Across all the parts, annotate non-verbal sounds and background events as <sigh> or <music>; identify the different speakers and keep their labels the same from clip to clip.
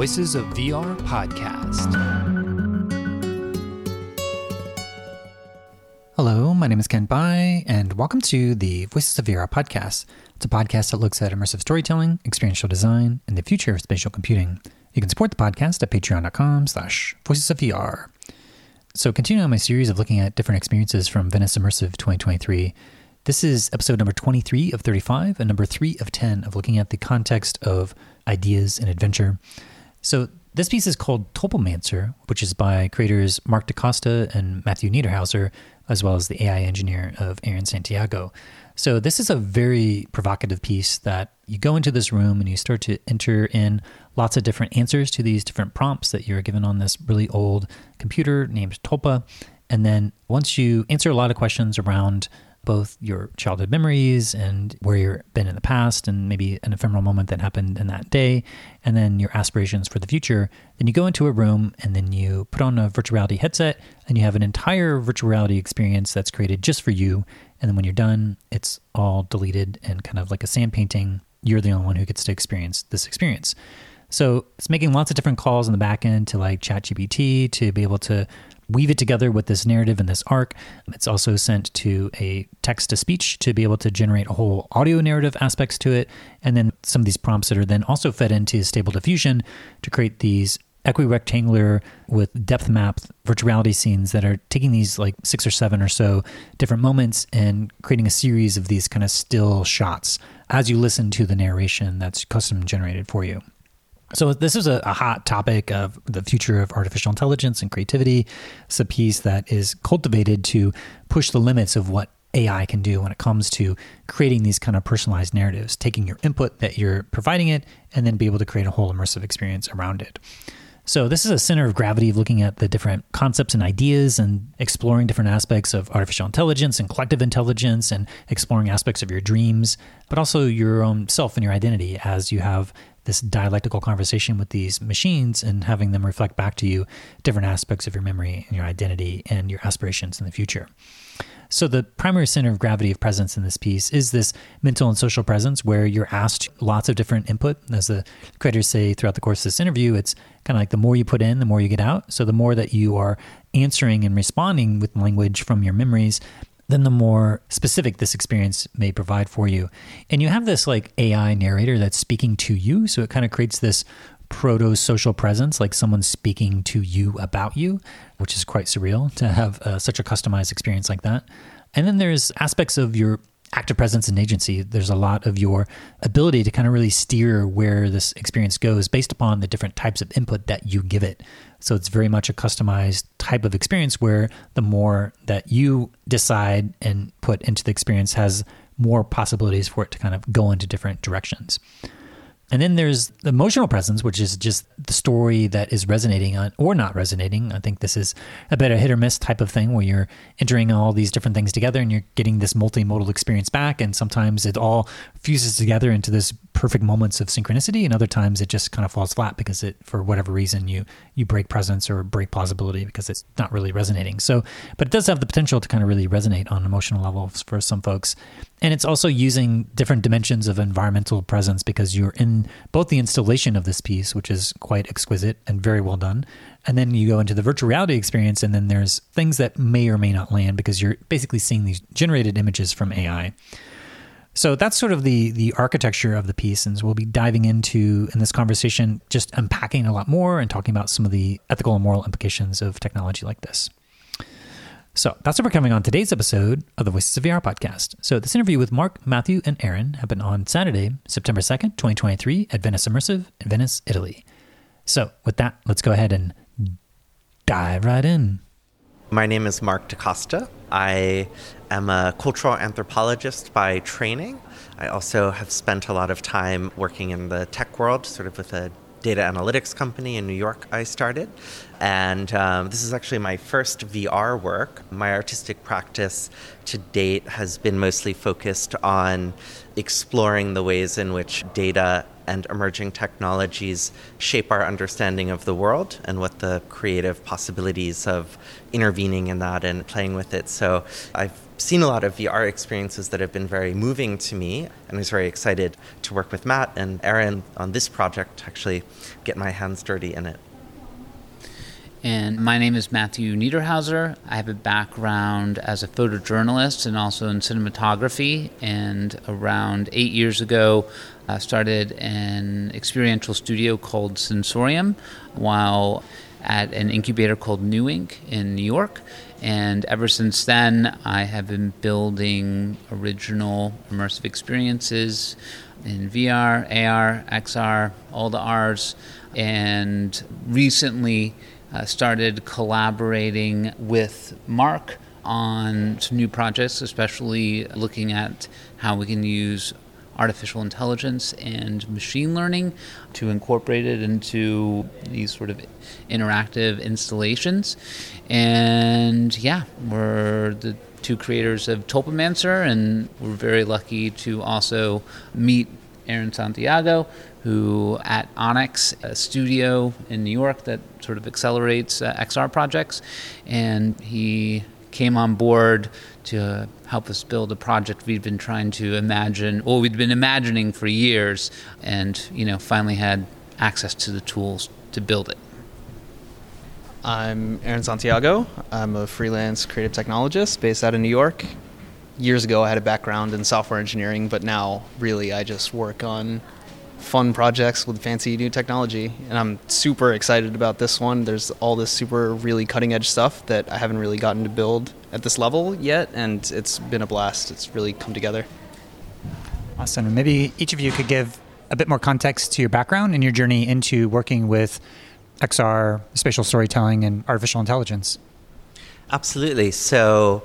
Speaker 1: Voices of VR podcast.
Speaker 2: Hello, my name is Kent Bye, and welcome to the Voices of VR podcast. It's a podcast that looks at immersive storytelling, experiential design, and the future of spatial computing. You can support the podcast at patreon.com slash voices of VR. So continuing on my series of looking at different experiences from Venice Immersive 2023, this is episode number 23 of 35 and number 3 of 10 of looking at the context of ideas and adventure. So this piece is called Tulpamancer, which is by creators Marc Da Costa and Matthew Niederhauser, as well as the AI engineer of Aaron Santiago. So this is a very provocative piece that you go into this room and you start to enter in lots of different answers to these different prompts that you're given on this really old computer named Tulpa. And then once you answer a lot of questions around both your childhood memories and where you've been in the past and maybe an ephemeral moment that happened in that day, and then your aspirations for the future. Then you go into a room and then you put on a virtual reality headset and you have an entire virtual reality experience that's created just for you. And then when you're done, it's all deleted and kind of like a sand painting. You're the only one who gets to experience this experience. So it's making lots of different calls in the back end to like ChatGPT to be able to weave it together with this narrative and this arc. It's also sent to a text to speech to be able to generate a whole audio narrative aspects to it. And then some of these prompts that are then also fed into Stable Diffusion to create these equirectangular with depth map virtuality scenes that are taking these like six or seven or so different moments and creating a series of these kind of still shots as you listen to the narration that's custom generated for you. So this is a, a, hot topic of the future of artificial intelligence and creativity. It's a piece that is cultivated to push the limits of what AI can do when it comes to creating these kind of personalized narratives, taking your input that you're providing it, and then be able to create a whole immersive experience around it. So this is a center of gravity of looking at the different concepts and ideas and exploring different aspects of artificial intelligence and collective intelligence and exploring aspects of your dreams, but also your own self and your identity as you have this dialectical conversation with these machines and having them reflect back to you different aspects of your memory and your identity and your aspirations in the future. So, the primary center of gravity of presence in this piece is this mental and social presence where you're asked lots of different input. As the creators say throughout the course of this interview, it's kind of like the more you put in, the more you get out. So, the more that you are answering and responding with language from your memories, then the more specific this experience may provide for you. And you have this like AI narrator that's speaking to you. So it kind of creates this proto social presence, like someone speaking to you about you, which is quite surreal to have uh, such a customized experience like that. And then there's aspects of your active presence and agency. There's a lot of your ability to kind of really steer where this experience goes based upon the different types of input that you give it. So it's very much a customized type of experience where the more that you decide and put into the experience has more possibilities for it to kind of go into different directions. And then there's the emotional presence, which is just the story that is resonating on, or not resonating. I think this is a bit of hit or miss type of thing where you're entering all these different things together and you're getting this multimodal experience back. And sometimes it all fuses together into this perfect moments of synchronicity. And other times it just kind of falls flat because it, for whatever reason, you, you break presence or break plausibility because it's not really resonating. So, but it does have the potential to kind of really resonate on emotional levels for some folks. And it's also using different dimensions of environmental presence because you're in both the installation of this piece, which is quite exquisite and very well done, and then you go into the virtual reality experience, and then there's things that may or may not land because you're basically seeing these generated images from AI. So that's sort of the the architecture of the piece, and we'll be diving into in this conversation, just unpacking a lot more and talking about some of the ethical and moral implications of technology like this. So that's what we're coming on today's episode of the Voices of VR podcast. So this interview with Marc, Matthew, and Aaron happened on Saturday, September 2nd, 2023 at Venice Immersive in Venice, Italy. So with that, let's go ahead and dive right in.
Speaker 3: My name is Marc Da Costa. I am a cultural anthropologist by training. I also have spent a lot of time working in the tech world, sort of with a data analytics company in New York I started. And um, this is actually my first VR work. My artistic practice to date has been mostly focused on exploring the ways in which data and emerging technologies shape our understanding of the world and what the creative possibilities of intervening in that and playing with it. So I've seen a lot of VR experiences that have been very moving to me, and I was very excited to work with Matt and Aaron on this project to actually get my hands dirty in it.
Speaker 4: And my name is Matthew Niederhauser. I have a background as a photojournalist and also in cinematography. And around eight years ago, I started an experiential studio called Sensorium while at an incubator called NEW INC in New York. And ever since then, I have been building original immersive experiences in VR, AR, XR, all the R's. And recently uh, started collaborating with Marc on some new projects, especially looking at how we can use artificial intelligence and machine learning to incorporate it into these sort of interactive installations. And yeah, we're the two creators of Tulpamancer, and we're very lucky to also meet Aaron Santiago, who at Onyx, a studio in New York that sort of accelerates uh, XR projects, and he came on board to help us build a project we'd been trying to imagine, or we'd been imagining for years, and you know finally had access to the tools to build it.
Speaker 5: I'm Aaron Santiago. I'm a freelance creative technologist based out of New York. Years ago, I had a background in software engineering, but now really I just work on fun projects with fancy new technology. And I'm super excited about this one. There's all this super, really cutting edge stuff that I haven't really gotten to build at this level yet, and it's been a blast. It's really come together.
Speaker 2: Awesome. Maybe each of you could give a bit more context to your background and your journey into working with XR, spatial storytelling, and artificial intelligence.
Speaker 3: Absolutely. So,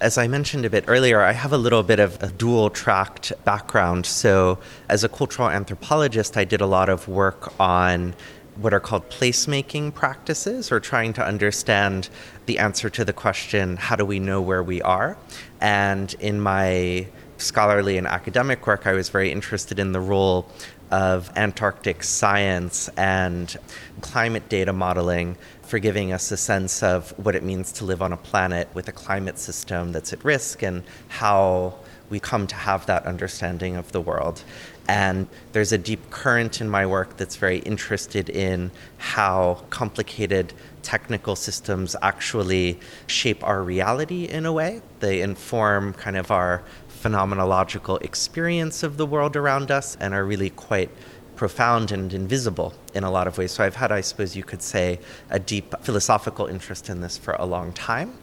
Speaker 3: as I mentioned a bit earlier, I have a little bit of a dual tracked background. So, as a cultural anthropologist, I did a lot of work on what are called placemaking practices or trying to understand the answer to the question, how do we know where we are? And in my scholarly and academic work, I was very interested in the role of Antarctic science and climate data modeling for giving us a sense of what it means to live on a planet with a climate system that's at risk and how we come to have that understanding of the world. And there's a deep current in my work that's very interested in how complicated technical systems actually shape our reality in a way. They inform kind of our phenomenological experience of the world around us and are really quite profound and invisible in a lot of ways. So I've had, I suppose you could say, a deep philosophical interest in this for a long time.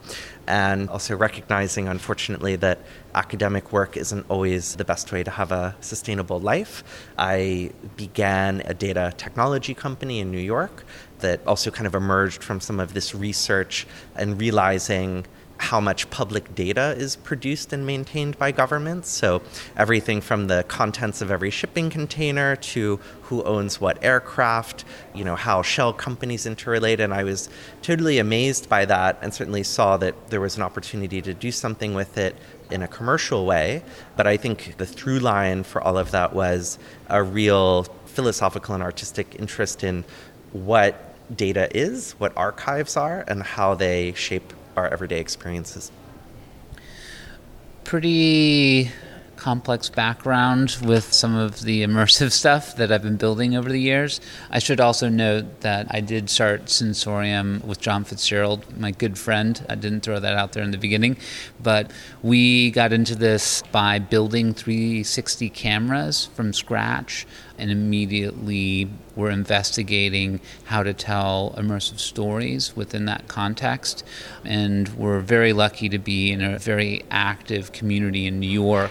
Speaker 3: And also recognizing, unfortunately, that academic work isn't always the best way to have a sustainable life. I began a data technology company in New York that also kind of emerged from some of this research and realizing how much public data is produced and maintained by governments. So, everything from the contents of every shipping container to who owns what aircraft, you know, how shell companies interrelate. And I was totally amazed by that and certainly saw that there was an opportunity to do something with it in a commercial way. But I think the through line for all of that was a real philosophical and artistic interest in what data is, what archives are, and how they shape our everyday experiences.
Speaker 4: Pretty complex background with some of the immersive <laughs> stuff that I've been building over the years. I should also note that I did start Sensorium with John Fitzgerald, my good friend. I didn't throw that out there in the beginning, but we got into this by building 360 cameras from scratch and immediately we're investigating how to tell immersive stories within that context. And we're very lucky to be in a very active community in New York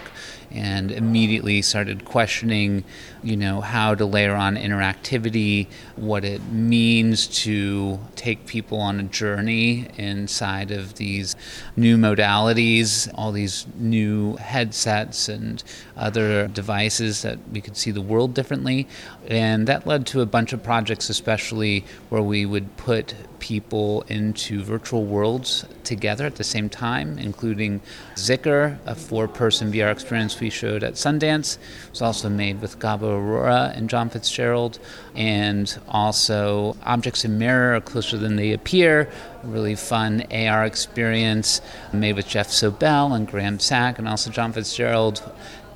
Speaker 4: and immediately started questioning, you know, how to layer on interactivity, what it means to take people on a journey inside of these new modalities, all these new headsets and other devices that we could see the world differently. And that led to a bunch of projects, especially where we would put people into virtual worlds together at the same time, including Zikr, a four person VR experience we showed at Sundance. It was also made with Gabo Arora and John Fitzgerald, and also Objects in Mirror, Closer Than They Appear, a really fun AR experience made with Jeff Sobel and Graham Sack, and also John Fitzgerald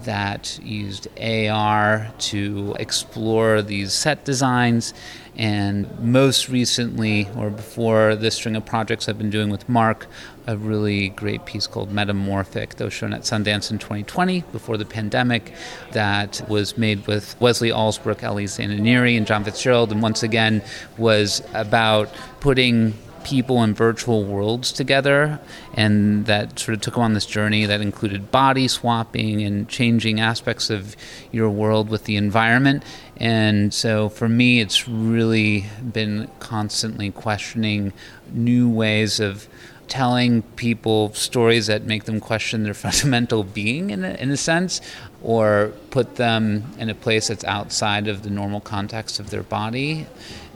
Speaker 4: that used AR to explore these set designs. And most recently, or before this string of projects I've been doing with Marc, a really great piece called Metamorphic that was shown at Sundance in 2020 before the pandemic that was made with Wesley Allsbrook, Elie Zananiri, and John Fitzgerald, and once again was about putting people in virtual worlds together, and that sort of took them on this journey that included body swapping and changing aspects of your world with the environment. And so for me, it's really been constantly questioning new ways of telling people stories that make them question their <laughs> fundamental being in a, in a sense or put them in a place that's outside of the normal context of their body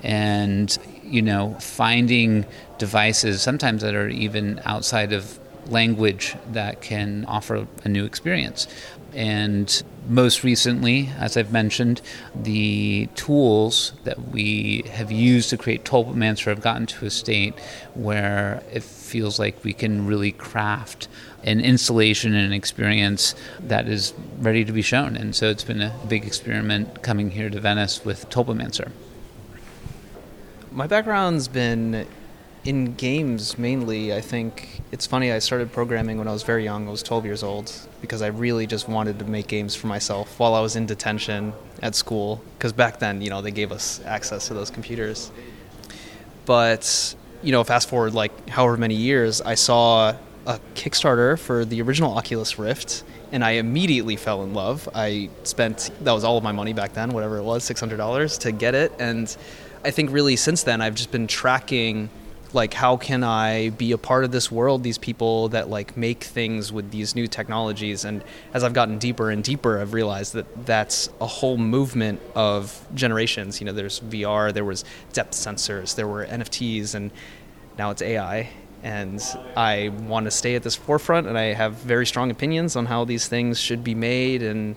Speaker 4: and you know, finding devices sometimes that are even outside of language that can offer a new experience. And most recently, as I've mentioned, the tools that we have used to create Tulpamancer have gotten to a state where it feels like we can really craft an installation and an experience that is ready to be shown. And so it's been a big experiment coming here to Venice with Tulpamancer.
Speaker 5: My background's been in games mainly. I think it's funny. I started programming when I was very young. I was 12 years old because I really just wanted to make games for myself while I was in detention at school. Because back then, you know, they gave us access to those computers. But you know, fast forward like however many years, I saw a Kickstarter for the original Oculus Rift, and I immediately fell in love. I spent that was all of my money back then, whatever it was, six hundred dollars to get it, and I think really since then I've just been tracking like how can I be a part of this world these people that like make things with these new technologies. And as I've gotten deeper and deeper I've realized that that's a whole movement of generations. You know there's VR there was depth sensors there were NFTs and now it's AI and I want to stay at this forefront and I have very strong opinions on how these things should be made and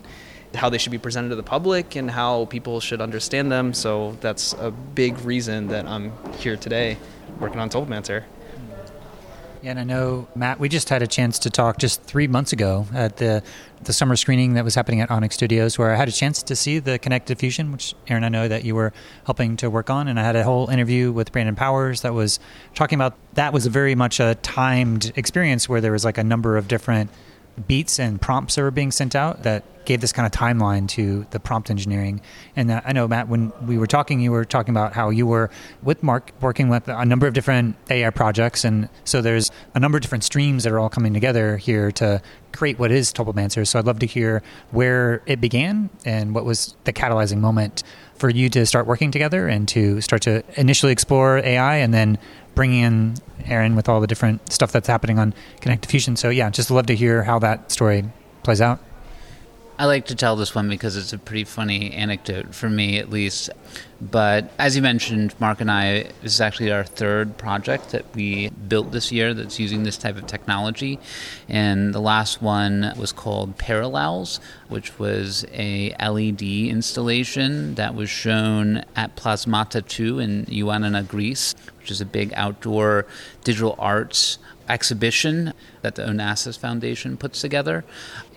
Speaker 5: how they should be presented to the public and how people should understand them. So that's a big reason that I'm here today working on Tulpamancer.
Speaker 2: Yeah, and I know Matt. We just had a chance to talk just three months ago at the the summer screening that was happening at Onyx Studios, where I had a chance to see the Kinetic Diffusion, which Aaron, I know that you were helping to work on, and I had a whole interview with Brandon Powers that was talking about that was very much a timed experience where there was like a number of different beats and prompts that were being sent out that gave this kind of timeline to the prompt engineering. And uh, I know, Matt, when we were talking, you were talking about how you were with Mark working with a number of different AI projects. And so there's a number of different streams that are all coming together here to create what is Tulpamancer. So I'd love to hear where it began and what was the catalyzing moment for you to start working together and to start to initially explore AI and then bringing in Aaron with all the different stuff that's happening on Kinetic Diffusion. So yeah, just love to hear how that story plays out.
Speaker 4: I like to tell this one because it's a pretty funny anecdote for me, at least. But as you mentioned, Marc and I, this is actually our third project that we built this year that's using this type of technology. And the last one was called Parallels, which was a LED installation that was shown at Plasmata 2 in Ioannina, Greece, which is a big outdoor digital arts exhibition that the Onassis Foundation puts together.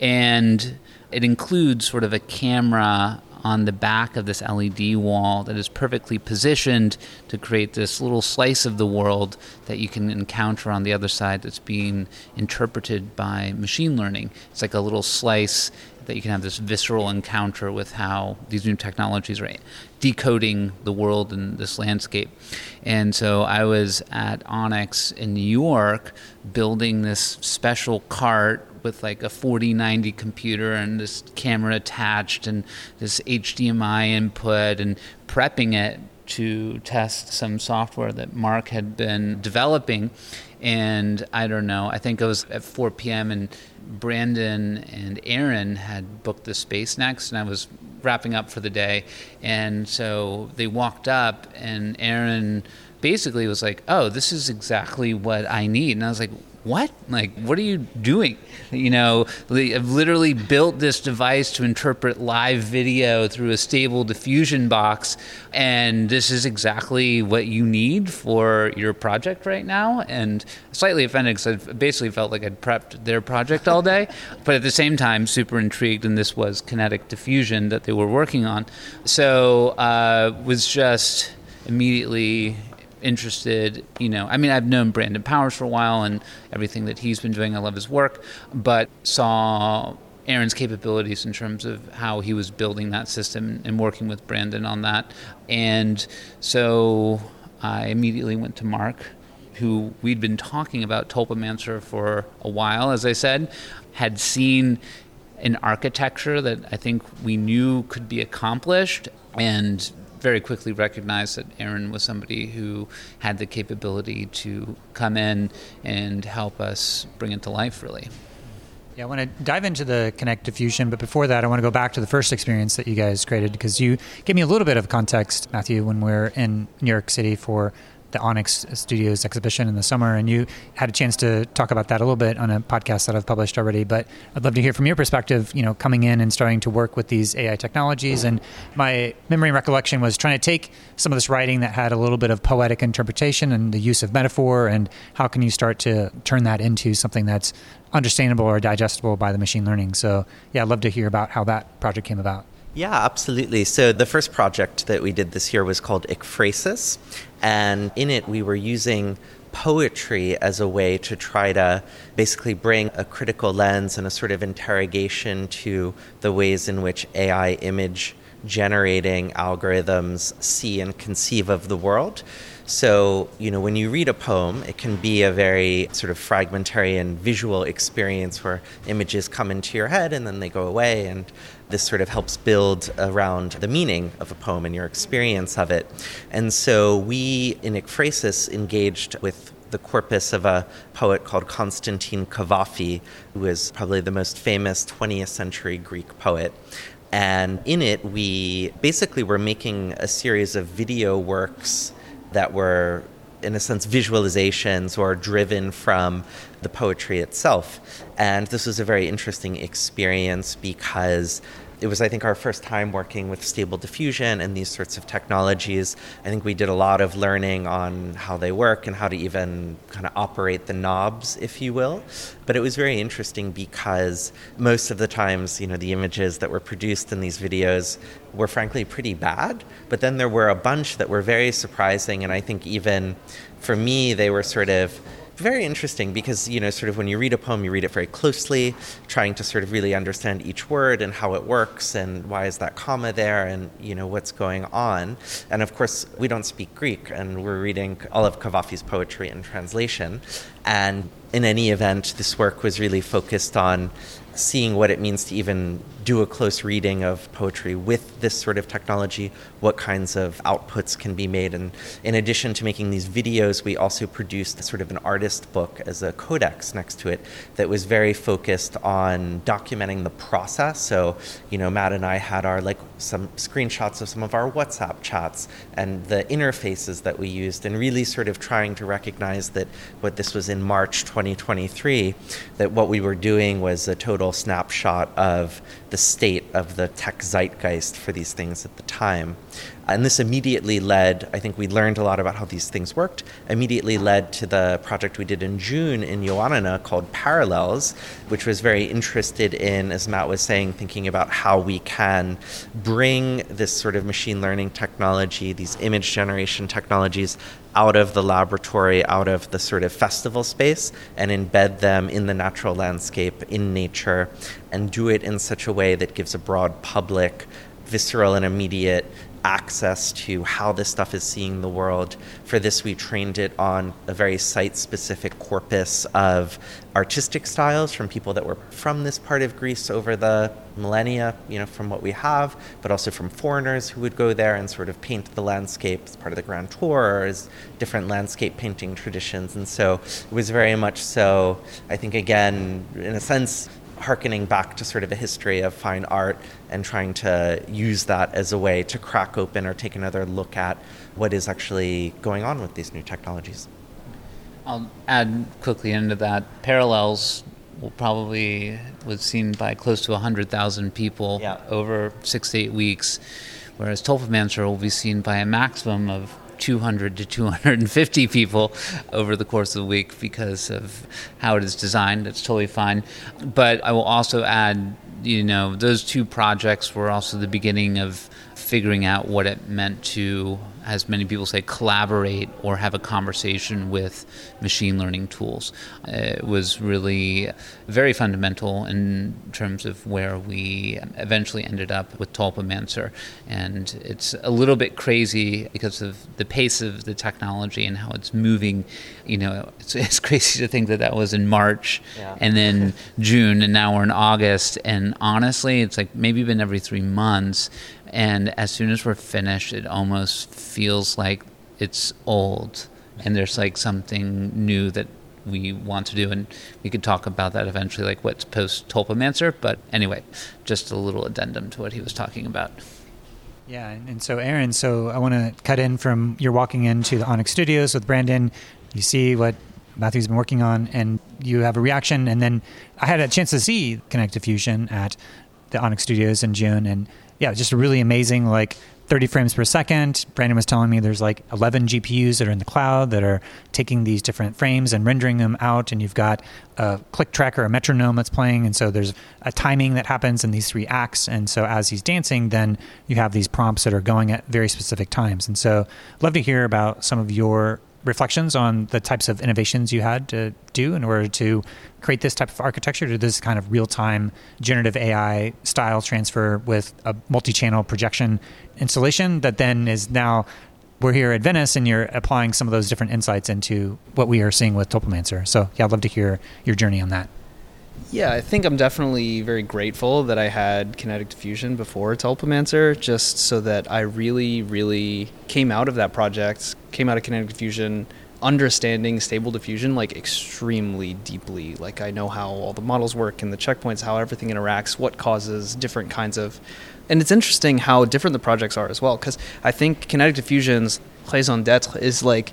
Speaker 4: And it includes sort of a camera on the back of this LED wall that is perfectly positioned to create this little slice of the world that you can encounter on the other side that's being interpreted by machine learning. It's like a little slice that you can have this visceral encounter with how these new technologies are decoding the world and this landscape. And so I was at Onyx in New York building this special cart with like a 4090 computer and this camera attached and this HDMI input and prepping it to test some software that Marc had been developing. And I don't know, I think it was at 4 p.m. and Brandon and Aaron had booked the space next, and I was wrapping up for the day. And so they walked up, and Aaron basically was like, Oh, this is exactly what I need. And I was like, what? Like, what are you doing? You know, I've literally built this device to interpret live video through a stable diffusion box, and this is exactly what you need for your project right now. And slightly offended because I basically felt like I'd prepped their project all day, <laughs> but at the same time, super intrigued. And this was kinetic diffusion that they were working on, so uh, was just immediately interested, you know, I mean, I've known Brandon Powers for a while and everything that he's been doing. I love his work, but saw Aaron's capabilities in terms of how he was building that system and working with Brandon on that. And so I immediately went to Marc, who we'd been talking about Tulpamancer for a while, as I said, had seen an architecture that I think we knew could be accomplished and very quickly recognized that Aaron was somebody who had the capability to come in and help us bring it to life, really.
Speaker 2: Yeah, I want to dive into the Kinetic Diffusion, but before that, I want to go back to the first experience that you guys created because you gave me a little bit of context, Matthew, when we are in New York City for the Onyx Studios exhibition in the summer, and you had a chance to talk about that a little bit on a podcast that I've published already. But I'd love to hear from your perspective, you know, coming in and starting to work with these AI technologies. And my memory and recollection was trying to take some of this writing that had a little bit of poetic interpretation and the use of metaphor, and how can you start to turn that into something that's understandable or digestible by the machine learning. So, yeah, I'd love to hear about how that project came about.
Speaker 3: Yeah, absolutely. So the first project that we did this year was called Ekphrasis, and in it we were using poetry as a way to try to basically bring a critical lens and a sort of interrogation to the ways in which AI image generating algorithms see and conceive of the world. So, you know, when you read a poem, it can be a very sort of fragmentary and visual experience where images come into your head and then they go away. And this sort of helps build around the meaning of a poem and your experience of it. And so we in Ekphrasis engaged with the corpus of a poet called Constantine Cavafy, who is probably the most famous 20th century Greek poet. And in it, we basically were making a series of video works that were in a sense visualizations or driven from the poetry itself and this was a very interesting experience because it was, I think, our first time working with stable diffusion and these sorts of technologies. I think we did a lot of learning on how they work and how to even kind of operate the knobs, if you will. But it was very interesting because most of the times, you know, the images that were produced in these videos were frankly pretty bad. But then there were a bunch that were very surprising. And I think even for me, they were sort of very interesting because you know sort of when you read a poem you read it very closely trying to sort of really understand each word and how it works and why is that comma there and you know what's going on. And of course we don't speak greek and we're reading all of Cavafy's poetry in translation. And in any event this work was really focused on seeing what it means to even do a close reading of poetry with this sort of technology, what kinds of outputs can be made. And in addition to making these videos, we also produced sort of an artist book as a codex next to it that was very focused on documenting the process. So, you know, Matt and I had our like some screenshots of some of our WhatsApp chats and the interfaces that we used, and really sort of trying to recognize that what this was in March 2023, that what we were doing was a total snapshot of the state of the tech zeitgeist for these things at the time. And this immediately led, I think we learned a lot about how these things worked, immediately led to the project we did in June in Ioannina called Parallels, which was very interested in, as Matt was saying, thinking about how we can bring this sort of machine learning technology, these image generation technologies, out of the laboratory, out of the sort of festival space, and embed them in the natural landscape, in nature, and do it in such a way that gives a broad public, visceral, and immediate access to how this stuff is seeing the world. For this, we trained it on a very site specific corpus of artistic styles from people that were from this part of Greece over the millennia, you know, from what we have, but also from foreigners who would go there and sort of paint the landscape as part of the Grand Tour different landscape painting traditions. And so it was very much so, I think, again, in a sense, harkening back to sort of a history of fine art and trying to use that as a way to crack open or take another look at what is actually going on with these new technologies.
Speaker 4: I'll add quickly into that. Parallels will probably was seen by close to 100,000 people
Speaker 3: Yeah.
Speaker 4: over six to eight weeks, whereas Tulpamancer will be seen by a maximum of 200 to 250 people over the course of the week because of how it is designed. It's totally fine. But I will also add, you know, those two projects were also the beginning of figuring out what it meant to, as many people say, collaborate or have a conversation with machine learning tools. It was really very fundamental in terms of where we eventually ended up with Tulpamancer. And it's a little bit crazy because of the pace of the technology and how it's moving. You know, it's, <laughs> it's crazy to think that that was in March
Speaker 3: Yeah.
Speaker 4: and then <laughs> June, and now we're in August. And honestly, it's like maybe been every three months. And as soon as we're finished, it almost feels like it's old, and there's like something new that we want to do, and we could talk about that eventually, like what's post Tulpamancer. But anyway, just a little addendum to what he was talking about.
Speaker 2: Yeah, and, and so Aaron, so I want to cut in from you're walking into the Onyx Studios with Brandon. You see what Matthew's been working on, and you have a reaction. And then I had a chance to see Kinetic Diffusion at the Onyx Studios in June, and yeah, just a really amazing. Like 30 frames per second. Brandon was telling me there's like 11 GPUs that are in the cloud that are taking these different frames and rendering them out, and you've got a click tracker, a metronome that's playing, and so there's a timing that happens in these three acts. And so as he's dancing, then you have these prompts that are going at very specific times. And so, love to hear about some of your reflections on the types of innovations you had to do in order to create this type of architecture to this kind of real-time generative AI style transfer with a multi-channel projection installation that then is now we're here at Venice and you're applying some of those different insights into what we are seeing with Tulpamancer. So yeah, I'd love to hear your journey on that.
Speaker 5: Yeah, I think I'm definitely very grateful that I had kinetic diffusion before Tulpamancer, just so that I really, really came out of that project, came out of kinetic diffusion, understanding stable diffusion like extremely deeply. Like I know how all the models work and the checkpoints, how everything interacts, what causes different kinds of. And it's interesting how different the projects are as well, because I think kinetic diffusion's raison d'être is like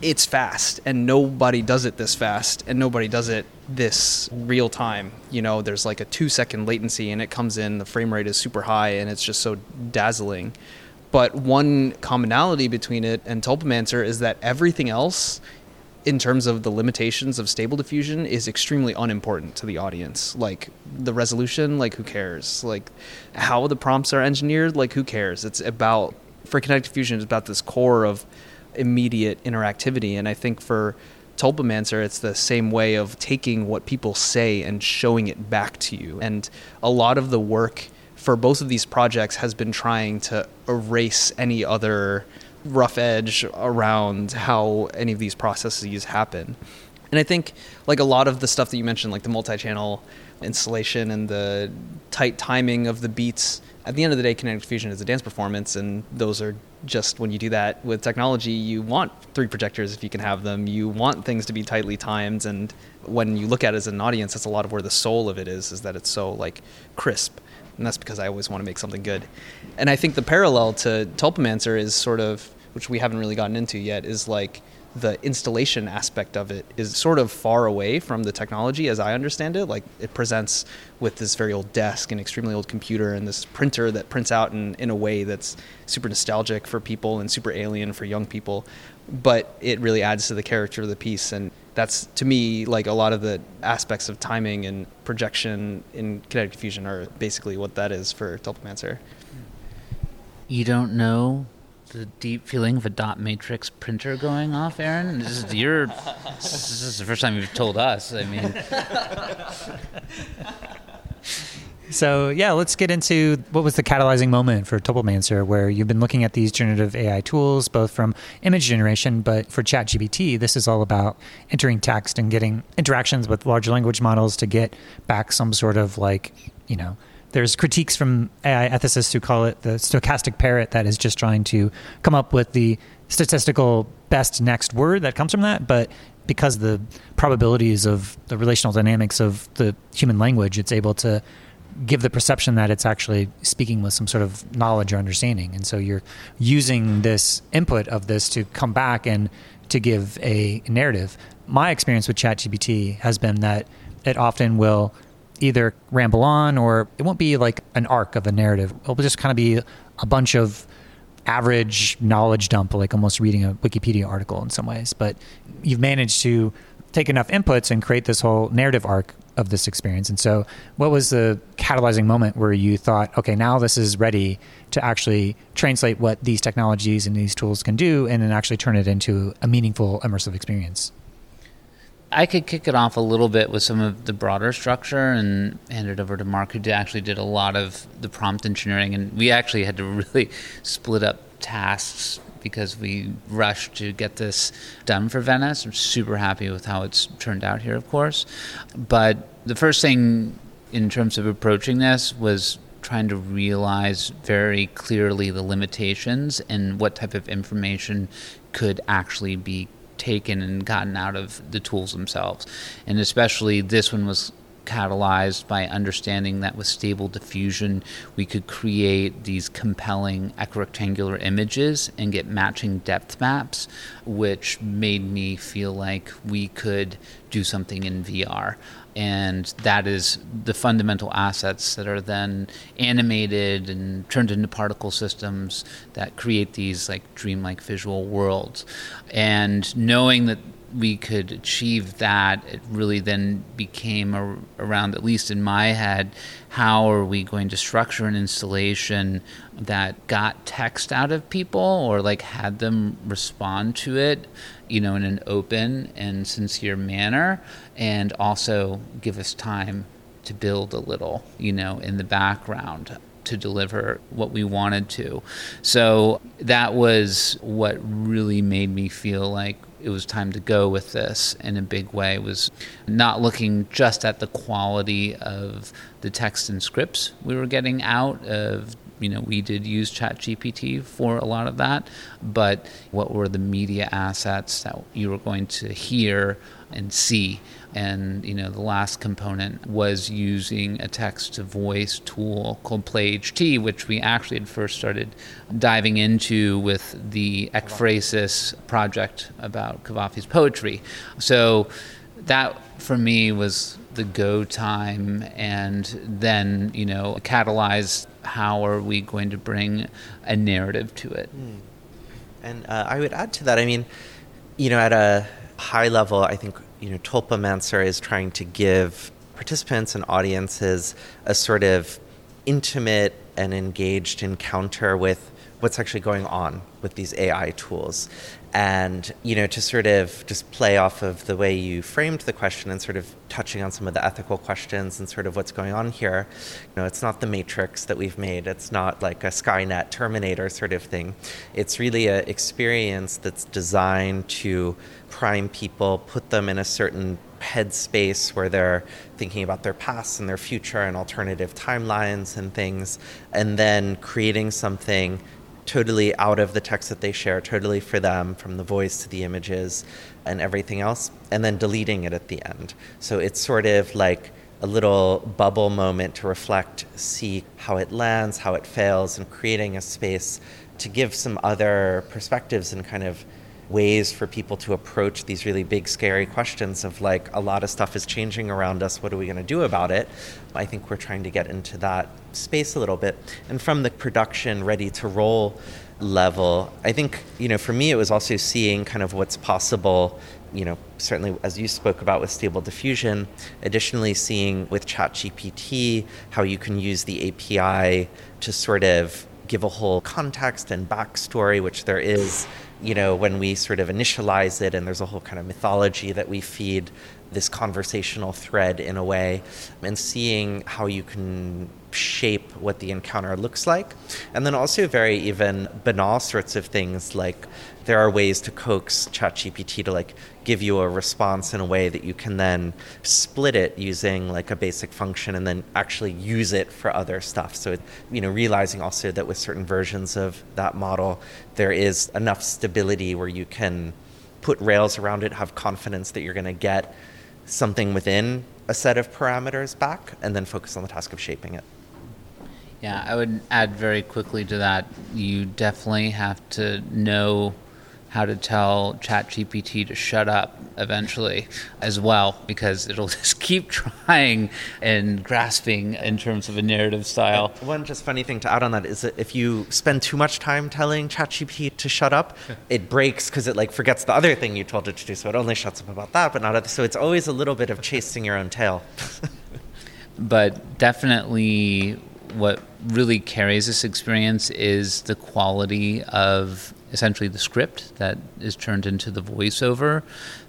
Speaker 5: it's fast and nobody does it this fast and nobody does it this real time. You know there's like a two second latency and it comes in the frame rate is super high and it's just so dazzling. But one commonality between it and tulpamancer is that everything else in terms of the limitations of stable diffusion is extremely unimportant to the audience. Like the resolution like who cares? Like how the prompts are engineered like who cares? It's about for kinetic diffusion it's about this core of immediate interactivity. And I think for Tulpamancer, it's the same way of taking what people say and showing it back to you. And a lot of the work for both of these projects has been trying to erase any other rough edge around how any of these processes happen. And I think like a lot of the stuff that you mentioned, like the multi-channel installation and the tight timing of the beats, at the end of the day, kinetic diffusion is a dance performance, and those are just when you do that with technology, you want three projectors if you can have them. You want things to be tightly timed, and when you look at it as an audience, that's a lot of where the soul of it is, is that it's so like crisp. And that's because I always want to make something good. And I think the parallel to Tulpamancer is sort of, which we haven't really gotten into yet, is like the installation aspect of it is sort of far away from the technology as I understand it. Like it presents with this very old desk and extremely old computer and this printer that prints out in, in a way that's super nostalgic for people and super alien for young people. But it really adds to the character of the piece. And that's to me like a lot of the aspects of timing and projection in kinetic diffusion are basically what that is for Tulpamancer.
Speaker 4: You don't know the deep feeling of a dot matrix printer going off, Aaron? This is. This is the first time you've told us. I mean,
Speaker 2: So yeah, let's get into what was the catalyzing moment for Tulpamancer, where you've been looking at these generative AI tools, both from image generation, but for ChatGPT, this is all about entering text and getting interactions with large language models to get back some sort of like, you know, there's critiques from AI ethicists who call it the stochastic parrot that is just trying to come up with the statistical best next word that comes from that, but because the probabilities of the relational dynamics of the human language, it's able to give the perception that it's actually speaking with some sort of knowledge or understanding. And so you're using this input of this to come back and to give a narrative. my experience with ChatGPT has been that it often will either ramble on or it won't be like an arc of a narrative. It'll just kind of be a bunch of average knowledge dump, like almost reading a Wikipedia article in some ways. But you've managed to take enough inputs and create this whole narrative arc of this experience. And so, what was the catalyzing moment where you thought, okay, now this is ready to actually translate what these technologies and these tools can do and then actually turn it into a meaningful immersive experience?
Speaker 4: I could kick it off a little bit with some of the broader structure and hand it over to Marc, who actually did a lot of the prompt engineering. And we actually had to really <laughs> split up tasks because we rushed to get this done for Venice. I'm super happy with how it's turned out here, of course. But the first thing in terms of approaching this was trying to realize very clearly the limitations and what type of information could actually be taken and gotten out of the tools themselves. And especially this one was catalyzed by understanding that with stable diffusion, we could create these compelling equirectangular images and get matching depth maps, which made me feel like we could do something in VR and that is the fundamental assets that are then animated and turned into particle systems that create these like dreamlike visual worlds. And knowing that we could achieve that it really then became a, around at least in my head how are we going to structure an installation that got text out of people or like had them respond to it you know, in an open and sincere manner, and also give us time to build a little, you know, in the background to deliver what we wanted to. So that was what really made me feel like it was time to go with this in a big way was not looking just at the quality of the text and scripts we were getting out of you know, we did use ChatGPT for a lot of that, but what were the media assets that you were going to hear and see? And you know, the last component was using a text to voice tool called PlayHT, which we actually had first started diving into with the Ekphrasis project about Cavafy's poetry. So that for me was the go time and then you know catalyze how are we going to bring a narrative to it mm.
Speaker 3: and uh, i would add to that i mean you know at a high level i think you know tulpamancer is trying to give participants and audiences a sort of intimate and engaged encounter with what's actually going on with these AI tools. And, you know, to sort of just play off of the way you framed the question and sort of touching on some of the ethical questions and sort of what's going on here, you know, it's not the matrix that we've made. It's not like a Skynet Terminator sort of thing. It's really an experience that's designed to prime people, put them in a certain headspace where they're thinking about their past and their future and alternative timelines and things, and then creating something totally out of the text that they share, totally for them, from the voice to the images and everything else, and then deleting it at the end. So it's sort of like a little bubble moment to reflect, see how it lands, how it fails, and creating a space to give some other perspectives and kind of ways for people to approach these really big, scary questions of like a lot of stuff is changing around us. What are we going to do about it? I think we're trying to get into that space a little bit. And from the production ready to roll level, I think, you know, for me, it was also seeing kind of what's possible. You know, certainly as you spoke about with Stable Diffusion, additionally seeing with ChatGPT how you can use the API to sort of give a whole context and backstory, which there is you know, when we sort of initialize it, and there's a whole kind of mythology that we feed this conversational thread in a way, and seeing how you can shape what the encounter looks like. And then also very even banal sorts of things like there are ways to coax ChatGPT to like give you a response in a way that you can then split it using like a basic function and then actually use it for other stuff. So you know, realizing also that with certain versions of that model, there is enough stability where you can put rails around it, have confidence that you're going to get something within a set of parameters back, and then focus on the task of shaping it.
Speaker 4: Yeah, I would add very quickly to that. You definitely have to know how to tell ChatGPT to shut up eventually as well, because it'll <laughs> just keep trying and grasping in terms of a narrative style.
Speaker 3: One just funny thing to add on that is that if you spend too much time telling ChatGPT to shut up, <laughs> it breaks because it like forgets the other thing you told it to do. So it only shuts up about that, but not other. So it's always a little bit of chasing your own tail. <laughs>
Speaker 4: but definitely what really carries this experience is the quality of essentially the script that is turned into the voiceover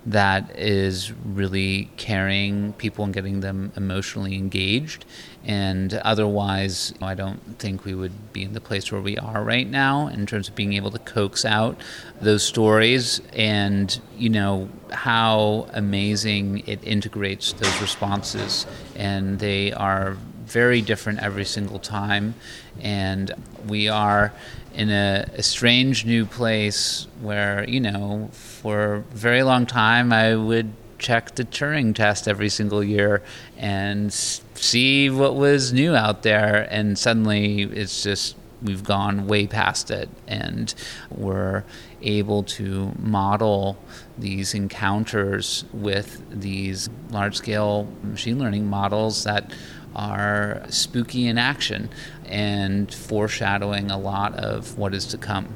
Speaker 4: that is really carrying people and getting them emotionally engaged. And otherwise i don't think we would be in the place where we are right now in terms of being able to coax out those stories and you know how amazing it integrates those responses. And they are very different every single time. And we are in a, a, strange new place where, you know, for a very long time, I would check the Turing test every single year and see what was new out there. And suddenly it's just, we've gone way past it. And we're able to model these encounters with these large scale machine learning models that are spooky in action and foreshadowing a lot of what is to come.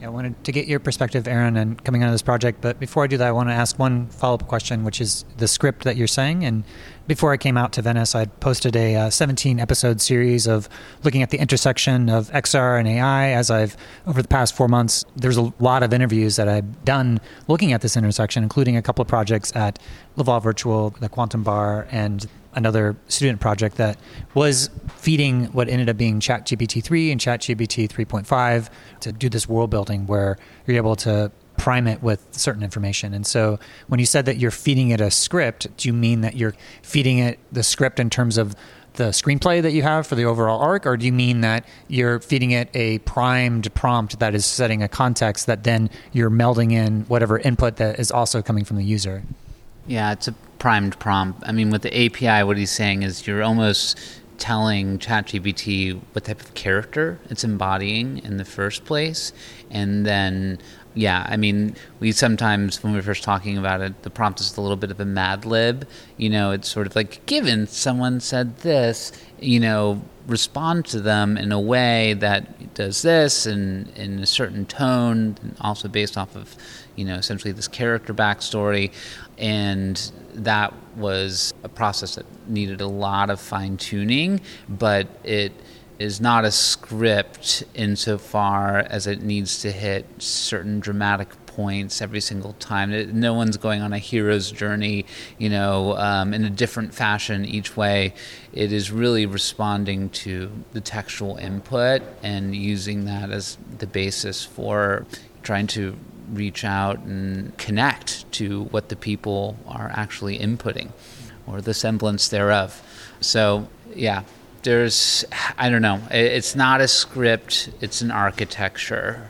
Speaker 2: Yeah, I wanted to get your perspective, Aaron, and coming out of this project. But before I do that, I want to ask one follow up question, which is the script that you're saying. And before I came out to Venice, I'd posted a uh, 17 episode series of looking at the intersection of XR and AI. As I've, over the past four months, there's a lot of interviews that I've done looking at this intersection, including a couple of projects at Laval Virtual, the Quantum Bar, and another student project that was feeding what ended up being ChatGPT 3 and ChatGPT 3.5 to do this world building where you're able to prime it with certain information. And so when you said that you're feeding it a script, do you mean that you're feeding it the script in terms of the screenplay that you have for the overall arc, or do you mean that you're feeding it a primed prompt that is setting a context that then you're melding in whatever input that is also coming from the user?
Speaker 4: Yeah, it's a primed prompt. I mean, with the API, what he's saying is you're almost telling ChatGPT what type of character it's embodying in the first place. And then, yeah, I mean, we sometimes, when we are first talking about it, the prompt is a little bit of a mad lib. You know, it's sort of like, given someone said this, you know, respond to them in a way that does this and in a certain tone, and also based off of, you know, essentially this character backstory. And that was a process that needed a lot of fine tuning, but it is not a script insofar as it needs to hit certain dramatic points every single time. No one's going on a hero's journey, you know, um, in a different fashion each way. It is really responding to the textual input and using that as the basis for trying to reach out and connect to what the people are actually inputting or the semblance thereof. So, yeah, there's, I don't know, it's not a script, it's an architecture.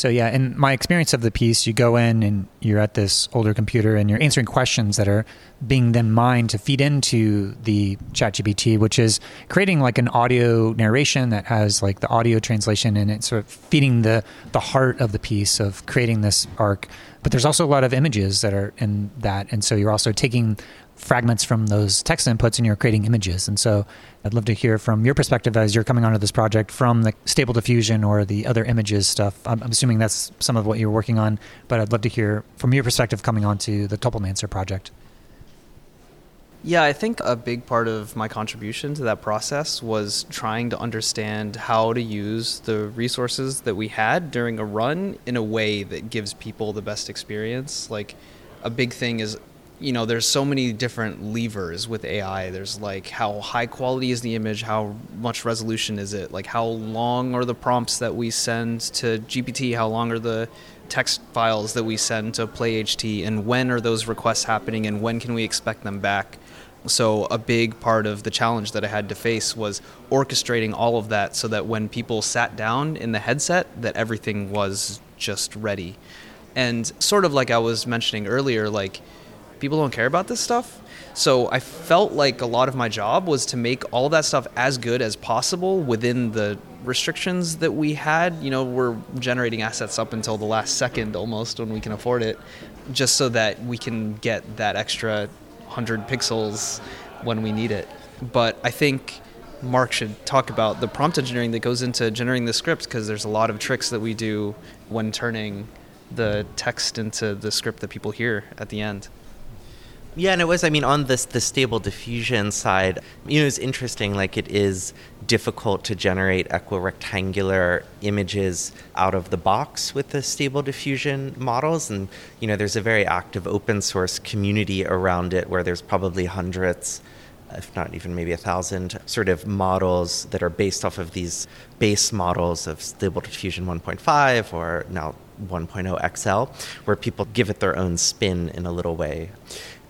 Speaker 2: So yeah, in my experience of the piece, you go in and you're at this older computer and you're answering questions that are being then mined to feed into the ChatGPT, which is creating like an audio narration that has like the audio translation and it's sort of feeding the the heart of the piece of creating this arc. But there's also a lot of images that are in that, and so you're also taking fragments from those text inputs and you're creating images. And so I'd love to hear from your perspective as you're coming onto this project from the stable diffusion or the other images stuff. I'm, assuming that's some of what you're working on, but I'd love to hear from your perspective coming onto the Tulpamancer project.
Speaker 5: Yeah, I think a big part of my contribution to that process was trying to understand how to use the resources that we had during a run in a way that gives people the best experience. Like, a big thing is you know there's so many different levers with AI. There's like how high quality is the image, how much resolution is it, like how long are the prompts that we send to GPT, how long are the text files that we send to PlayHT, and when are those requests happening, and when can we expect them back? So a big part of the challenge that I had to face was orchestrating all of that so that when people sat down in the headset, that everything was just ready. And sort of like I was mentioning earlier, like people don't care about this stuff. So I felt like a lot of my job was to make all that stuff as good as possible within the restrictions that we had. You know, we're generating assets up until the last second almost when we can afford it, just so that we can get that extra 100 pixels when we need it. But I think Marc should talk about the prompt engineering that goes into generating the script because there's a lot of tricks that we do when turning the text into the script that people hear at the end.
Speaker 3: Yeah, and it was, I mean, on this the stable diffusion side, you know, it's interesting, like it is difficult to generate equirectangular images out of the box with the stable diffusion models. And, you know, there's a very active open source community around it where there's probably hundreds if not even maybe a thousand sort of models that are based off of these base models of Stable Diffusion 1.5 or now 1.0 XL, where people give it their own spin in a little way.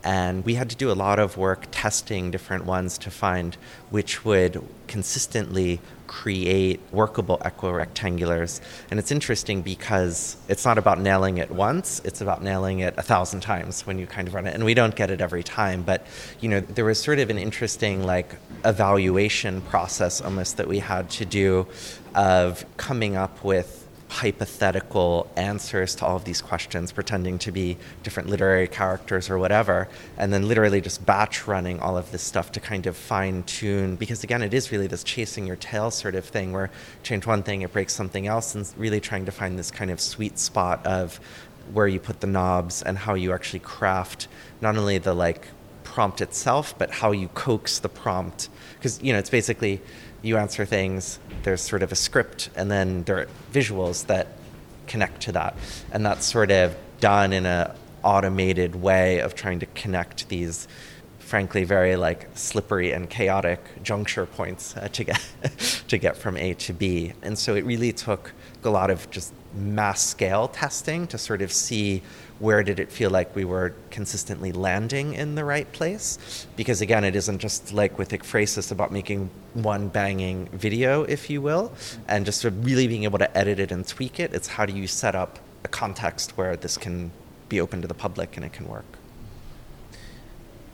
Speaker 3: And we had to do a lot of work testing different ones to find which would consistently create workable equirectangulars. And it's interesting because it's not about nailing it once, it's about nailing it a thousand times when you kind of run it. And we don't get it every time, but you know, there was sort of an interesting like evaluation process almost that we had to do of coming up with hypothetical answers to all of these questions, pretending to be different literary characters or whatever, and then literally just batch running all of this stuff to kind of fine tune. Because again, it is really this chasing your tail sort of thing where change one thing, it breaks something else, and really trying to find this kind of sweet spot of where you put the knobs and how you actually craft not only the like prompt itself, but how you coax the prompt. Because, you know, it's basically you answer things, there's sort of a script, and then there are visuals that connect to that. And that's sort of done in a automated way of trying to connect these frankly very like slippery and chaotic juncture points uh, to get <laughs> to get from A to B. And so it really took a lot of just mass scale testing to sort of see where did it feel like we were consistently landing in the right place? Because again it isn't just like with ekphrasis about making one banging video if you will and just sort of really being able to edit it and tweak it. It's how do you set up a context where this can be open to the public and it can work?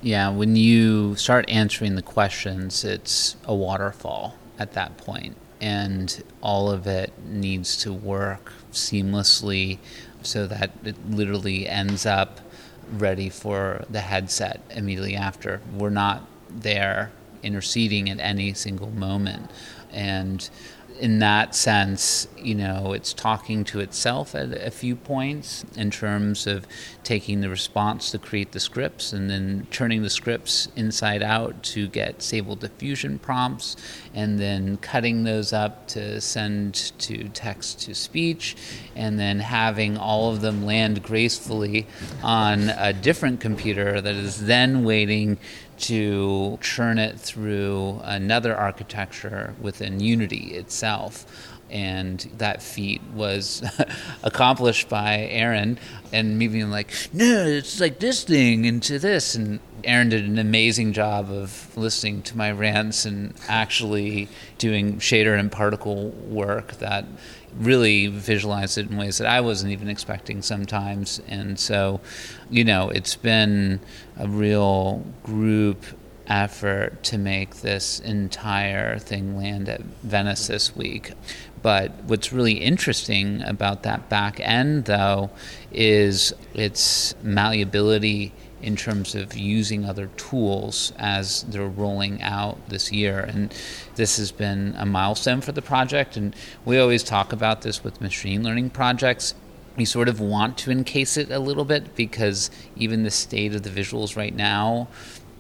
Speaker 4: Yeah when you start answering the questions it's a waterfall at that point and all of it needs to work seamlessly so that it literally ends up ready for the headset immediately after. We're not there interceding at any single moment. And in that sense, you know, it's talking to itself at a few points in terms of taking the response to create the scripts and then turning the scripts inside out to get stable diffusion prompts and then cutting those up to send to text to speech and then having all of them land gracefully on a different computer that is then waiting to churn it through another architecture within Unity itself. And that feat was <laughs> accomplished by Aaron, and me being like, no, it's like this thing into this. And Aaron did an amazing job of listening to my rants and actually doing shader and particle work that really visualized it in ways that I wasn't even expecting sometimes. And so, you know, it's been a real group effort to make this entire thing land at Venice this week. But what's really interesting about that back end, though, is its malleability in terms of using other tools as they're rolling out this year. And this has been a milestone for the project. And we always talk about this with machine learning projects. We sort of want to encase it a little bit because even the state of the visuals right now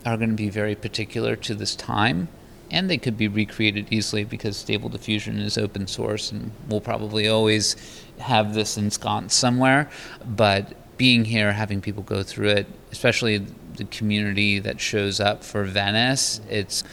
Speaker 4: are going to be very particular to this time. And they could be recreated easily because Stable Diffusion is open source and we'll probably always have this ensconced somewhere. But being here, having people go through it, especially the community that shows up for Venice, it's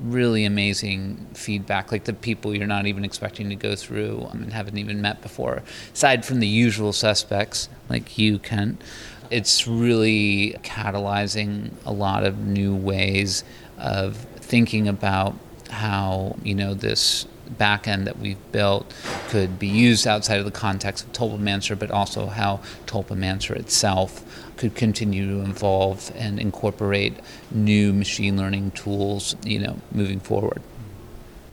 Speaker 4: really amazing feedback. Like the people you're not even expecting to go through and haven't even met before, aside from the usual suspects like you, Kent. It's really catalyzing a lot of new ways of thinking about how you know this backend that we've built could be used outside of the context of Tulpamancer, but also how Tulpamancer itself could continue to evolve and incorporate new machine learning tools, you know, moving forward.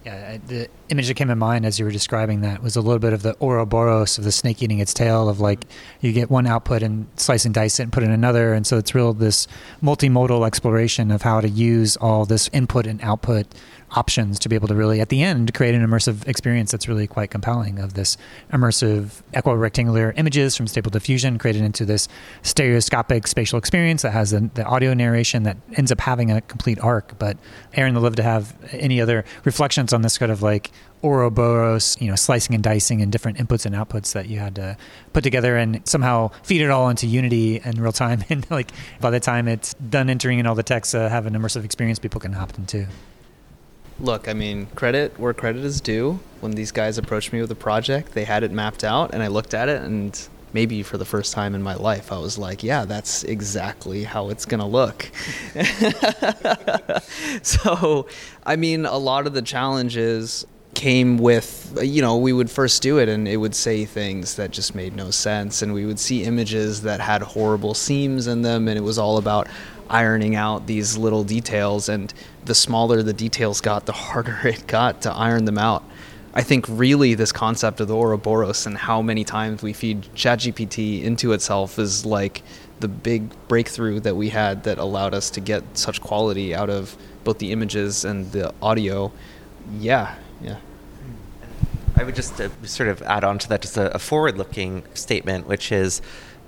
Speaker 2: Yeah, the image that came in mind as you were describing that was a little bit of the Ouroboros of the snake eating its tail of like you get one output and slice and dice it and put in another. And so it's real this multimodal exploration of how to use all this input and output options to be able to really, at the end, create an immersive experience that's really quite compelling of this immersive equirectangular images from Stable Diffusion created into this stereoscopic spatial experience that has the, the audio narration that ends up having a complete arc. But Aaron, would love to have any other reflections on this kind of like Ouroboros, you know, slicing and dicing and different inputs and outputs that you had to put together and somehow feed it all into Unity in real time. <laughs> And like by the time it's done entering in all the text, uh, have an immersive experience people can hop into.
Speaker 5: Look, I mean, credit where credit is due. When these guys approached me with a project, they had it mapped out, and I looked at it, and maybe for the first time in my life, I was like, yeah, that's exactly how it's going to look. <laughs> so, I mean, a lot of the challenges came with you know we would first do it and it would say things that just made no sense and we would see images that had horrible seams in them and it was all about ironing out these little details and the smaller the details got, the <laughs> harder it got to iron them out. I think really this concept of the Ouroboros and how many times we feed ChatGPT into itself is like the big breakthrough that we had that allowed us to get such quality out of both the images and the audio. Yeah, yeah.
Speaker 3: I would just uh, sort of add on to that just a, a forward looking statement, which is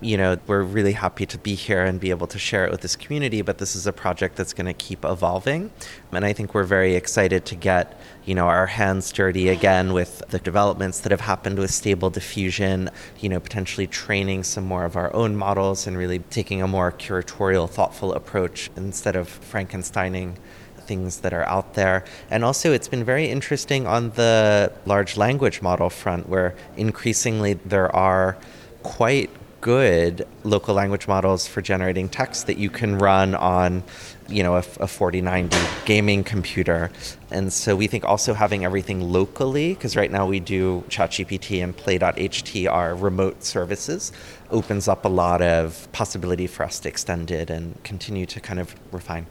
Speaker 3: you know, we're really happy to be here and be able to share it with this community, but this is a project that's going to keep evolving. And I think we're very excited to get, you know, our hands dirty again with the developments that have happened with stable diffusion, you know, potentially training some more of our own models and really taking a more curatorial, thoughtful approach instead of Frankensteining things that are out there. And also, it's been very interesting on the large language model front, where increasingly there are quite good local language models for generating text that you can run on you know a, a 4090 gaming computer and so we think also having everything locally because right now we do chatgpt and play.ht are remote services opens up a lot of possibility for us to extend it and continue to kind of refine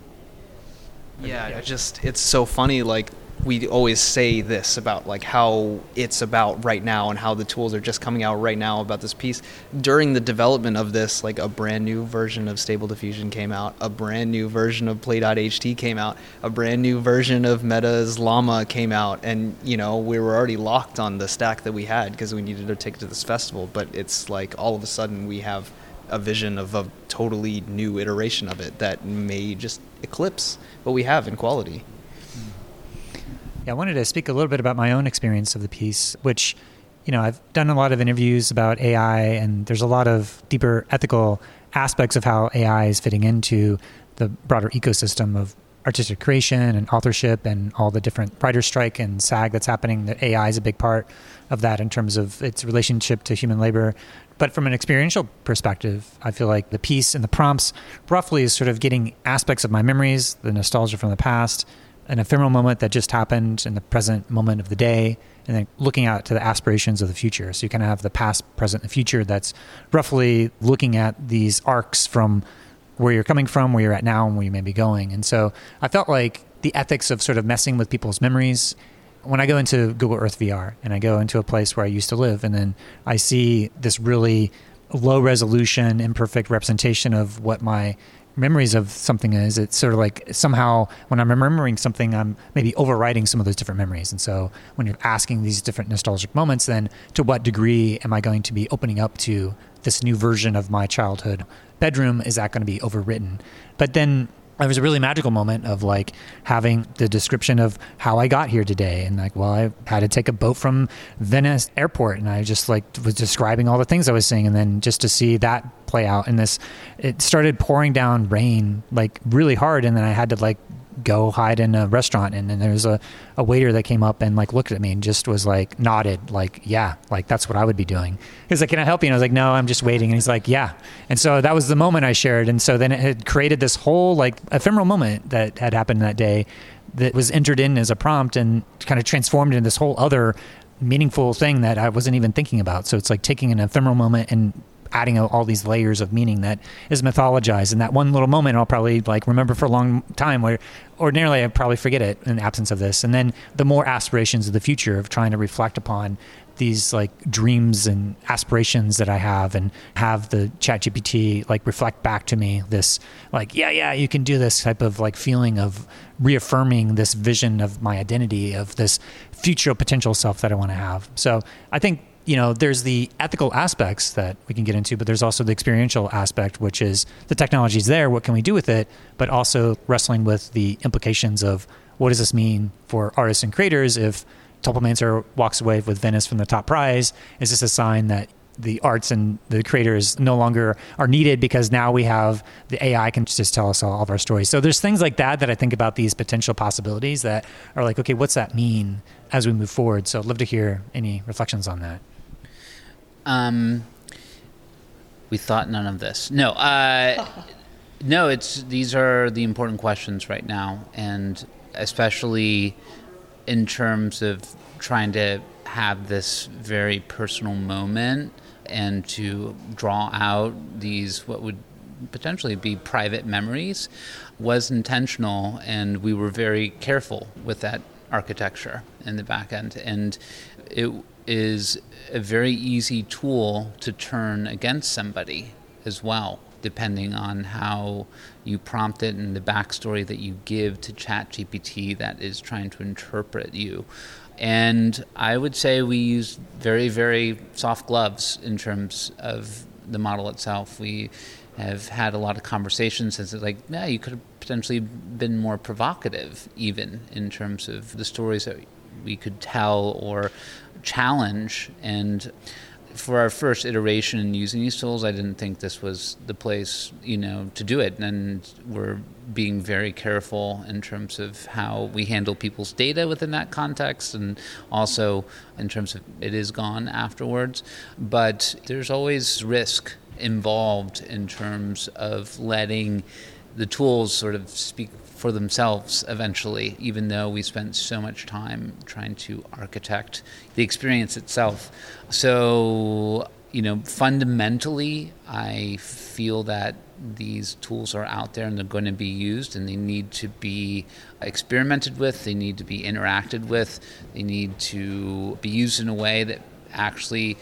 Speaker 5: yeah, just it's so funny like we always say this about like how it's about right now and how the tools are just coming out right now about this piece. During the development of this like a brand new version of stable diffusion came out a brand new version of play.ht came out a brand new version of meta's llama came out and you know we were already locked on the stack that we had because we needed to take it to this festival but it's like all of a sudden we have a vision of a totally new iteration of it that may just eclipse what we have in quality
Speaker 2: yeah, I wanted to speak a little bit about my own experience of the piece, which, you know, I've done a lot of interviews about AI, and there's a lot of deeper ethical aspects of how AI is fitting into the broader ecosystem of artistic creation and authorship and all the different writer strike and SAG that's happening. That AI is a big part of that in terms of its relationship to human labor. But from an experiential perspective, I feel like the piece and the prompts roughly is sort of getting aspects of my memories, the nostalgia from the past, an ephemeral moment that just happened in the present moment of the day, and then looking out to the aspirations of the future. So you kind of have the past, present, and future that's roughly looking at these arcs from where you're coming from, where you're at now, and where you may be going. And so I felt like the ethics of sort of messing with people's memories. When I go into Google Earth VR and I go into a place where I used to live, and then I see this really low resolution, imperfect representation of what my memories of something is it's sort of like somehow when i'm remembering something i'm maybe overriding some of those different memories. And so when you're asking these different nostalgic moments then to what degree am i going to be opening up to this new version of my childhood bedroom? Is that going to be overwritten? But then there was a really magical moment of like having the description of how I got here today and like well I had to take a boat from Venice airport and I just like was describing all the things I was seeing and then just to see that play out in this it started pouring down rain like really hard and then I had to like go hide in a restaurant and then there was a, a waiter that came up and like looked at me and just was like nodded like yeah like that's what i would be doing. He's like can i help you? And i was like no i'm just waiting. And he's like yeah. And so that was the moment i shared and so then it had created this whole like ephemeral moment that had happened that day that was entered in as a prompt and kind of transformed into this whole other meaningful thing that i wasn't even thinking about. So it's like taking an ephemeral moment and adding all these layers of meaning that is mythologized. And that one little moment I'll probably like remember for a long time where ordinarily I'd probably forget it in the absence of this. And then the more aspirations of the future of trying to reflect upon these like dreams and aspirations that I have and have the chat GPT like reflect back to me this like yeah yeah you can do this type of like feeling of reaffirming this vision of my identity of this future potential self that I want to have so I think you know there's the ethical aspects that we can get into but there's also the experiential aspect which is the technology is there what can we do with it but also wrestling with the implications of what does this mean for artists and creators if Tulpamancer walks away with Venice from the top prize. Is this a sign that the arts and the creators no longer are needed because now we have the AI can just tell us all of our stories. So there's things like that that I think about these potential possibilities that are like, okay, what's that mean as we move forward? So I'd love to hear any reflections on that.
Speaker 4: Um, we thought none of this. No, uh, <laughs> no. It's these are the important questions right now, and especially in terms of trying to have this very personal moment and to draw out these what would potentially be private memories was intentional and we were very careful with that architecture in the back end and it is a very easy tool to turn against somebody as well depending on how you prompt it and the backstory that you give to ChatGPT that is trying to interpret you. And I would say we use very, very soft gloves in terms of the model itself. We have had a lot of conversations as it's like, yeah, you could have potentially been more provocative, even in terms of the stories that we could tell or challenge. And for our first iteration using these tools, I didn't think this was the place, you know, to do it. And we're being very careful in terms of how we handle people's data within that context, and also in terms of it is gone afterwards. But there's always risk involved in terms of letting the tools sort of speak for themselves eventually, even though we spent so much time trying to architect the experience itself. So, you know, fundamentally, I feel that these tools are out there and they're going to be used and they need to be experimented with, they need to be interacted with, they need to be used in a way that actually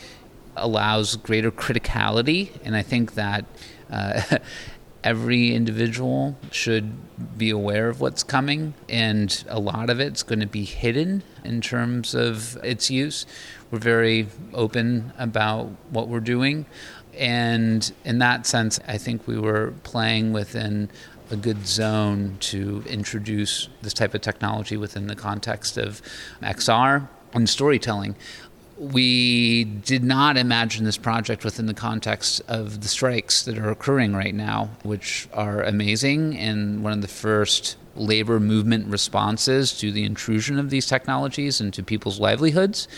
Speaker 4: allows greater criticality. And I think that. Uh, <laughs> every individual should be aware of what's coming, and a lot of it's going to be hidden in terms of its use. We're very open about what we're doing, and in that sense, I think we were playing within a good zone to introduce this type of technology within the context of XR and storytelling we did not imagine this project within the context of the strikes that are occurring right now, which are amazing and one of the first labor movement responses to the intrusion of these technologies into people's livelihoods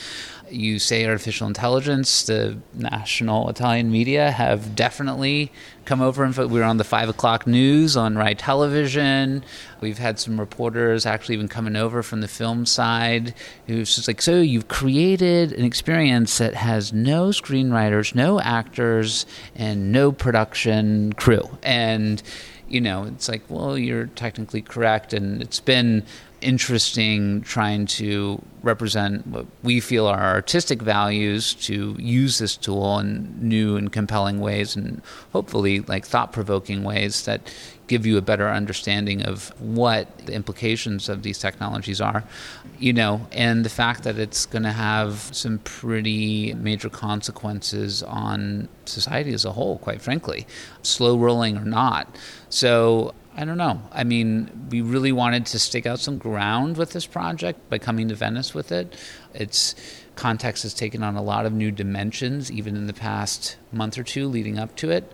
Speaker 4: you say artificial intelligence, the national Italian media have definitely come over and we were on the five o'clock news on Rai Television. We've had some reporters actually even coming over from the film side who's just like, so you've created an experience that has no screenwriters, no actors, and no production crew. And you know, it's like, well, you're technically correct. And it's been interesting trying to represent what we feel are artistic values to use this tool in new and compelling ways and hopefully like thought-provoking ways that give you a better understanding of what the implications of these technologies are you know and the fact that it's going to have some pretty major consequences on society as a whole quite frankly slow rolling or not. So I don't know. I mean, we really wanted to stake out some ground with this project by coming to Venice with it. Its context has taken on a lot of new dimensions, even in the past month or two leading up to it.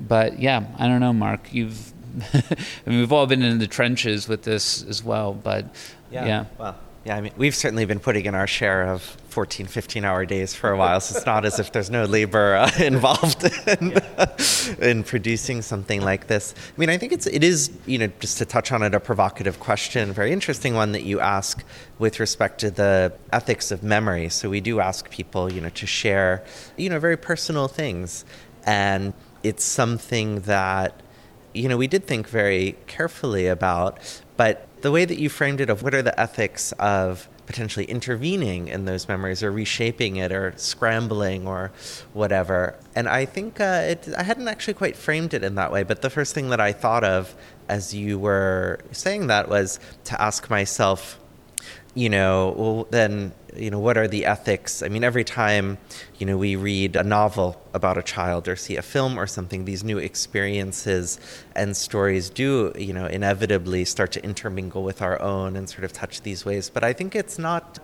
Speaker 4: But yeah, I don't know, Marc. You've, <laughs> I mean, we've all been in the trenches with this as well. But yeah, yeah.
Speaker 3: well yeah, I mean, we've certainly been putting in our share of 14, 15 hour days for a while, so it's not as if there's no labor uh, <laughs> involved in, in, producing something like this. I mean, I think it's, it is, you know, just to touch on it, a provocative question, very interesting one that you ask with respect to the ethics of memory. So we do ask people, you know, to share, you know, very personal things And it's something that, you know, we did think very carefully about. But the way that you framed it of what are the ethics of potentially intervening in those memories or reshaping it or scrambling or whatever. And I think uh, it, I hadn't actually quite framed it in that way, but the first thing that I thought of as you were saying that was to ask myself, you know, well, then, you know, what are the ethics? I mean, every time, you know, we read a novel about a child or see a film or something, these new experiences and stories do, you know, inevitably start to intermingle with our own and sort of touch these ways. But I think it's not.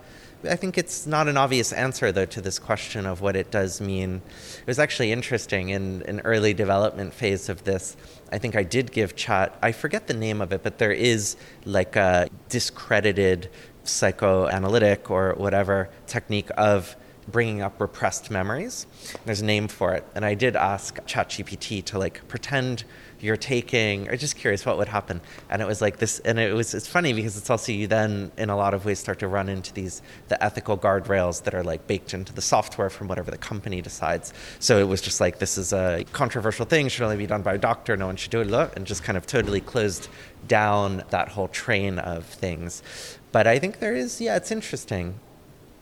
Speaker 3: I think it's not an obvious answer, though, to this question of what it does mean. It was actually interesting in an early development phase of this. I think I did give chat, I forget the name of it, but there is like a discredited psychoanalytic or whatever technique of bringing up repressed memories. There's a name for it. And I did ask ChatGPT to like pretend you're taking, or just curious what would happen. And it was like this, and it was, it's funny because it's also you then in a lot of ways start to run into these, the ethical guardrails that are like baked into the software from whatever the company decides. So it was just like, this is a controversial thing, should only be done by a doctor, no one should do it, and just kind of totally closed down that whole train of things. But I think there is, yeah, it's interesting.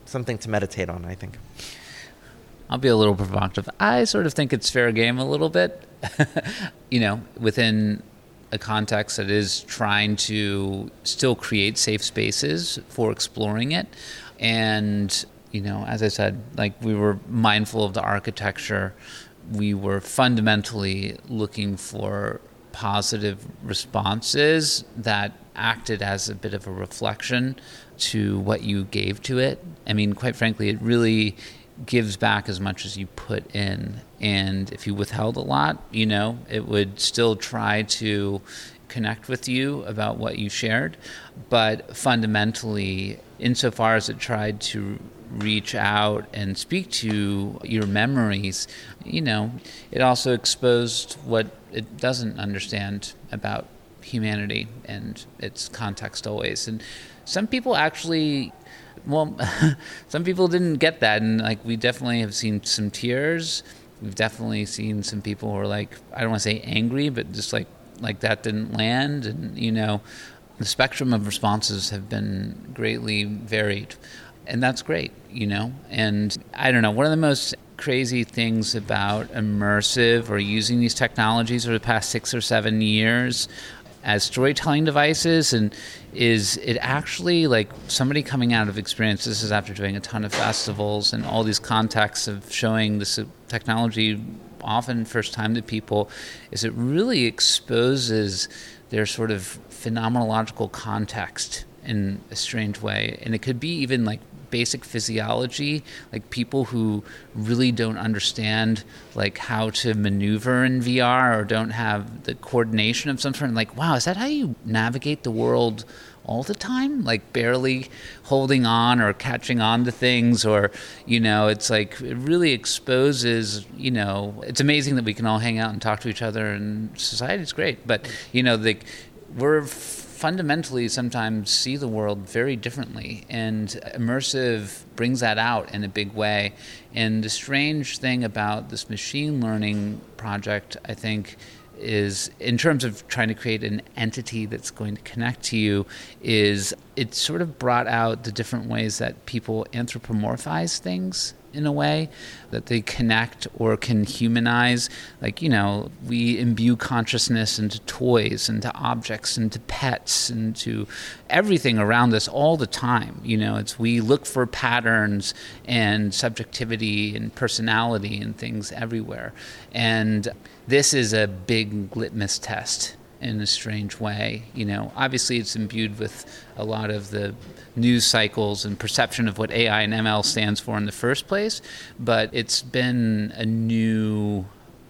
Speaker 3: Something to meditate on, I think.
Speaker 4: I'll be a little provocative. I sort of think it's fair game a little bit, <laughs> you know, within a context that is trying to still create safe spaces for exploring it. And, you know, as I said, like we were mindful of the architecture, we were fundamentally looking for positive responses that acted as a bit of a reflection to what you gave to it. I mean, quite frankly, it really gives back as much as you put in. And if you withheld a lot, you know, it would still try to connect with you about what you shared. But fundamentally, insofar as it tried to reach out and speak to your memories, you know, it also exposed what it doesn't understand about humanity and its context always. And some people actually, well, <laughs> some people didn't get that, and like we definitely have seen some tears. We've definitely seen some people who are like, I don't want to say angry, but just like like that didn't land, and you know, the spectrum of responses have been greatly varied. And that's great, you know? And I don't know, one of the most crazy things about immersive or using these technologies over the past six or seven years as storytelling devices and is it actually like somebody coming out of experience this is after doing a ton of festivals and all these contexts of showing this technology often first time to people is it really exposes their sort of phenomenological context in a strange way? And it could be even like basic physiology, like people who really don't understand like how to maneuver in VR or don't have the coordination of some sort. Like, wow, is that how you navigate the world all the time? Like barely holding on or catching on to things, or you know, it's like it really exposes. You know, it's amazing that we can all hang out and talk to each other, and society's great. But you know, the we're fundamentally sometimes see the world very differently. And immersive brings that out in a big way. And the strange thing about this machine learning project, I think, is in terms of trying to create an entity that's going to connect to you is it sort of brought out the different ways that people anthropomorphize things in a way that they connect or can humanize. Like, you know, we imbue consciousness into toys, into objects, into pets, into everything around us all the time. You know, it's we look for patterns and subjectivity and personality and things everywhere. And this is a big litmus test in a strange way. You know, obviously it's imbued with a lot of the news cycles and perception of what AI and ML stands for in the first place, but it's been a new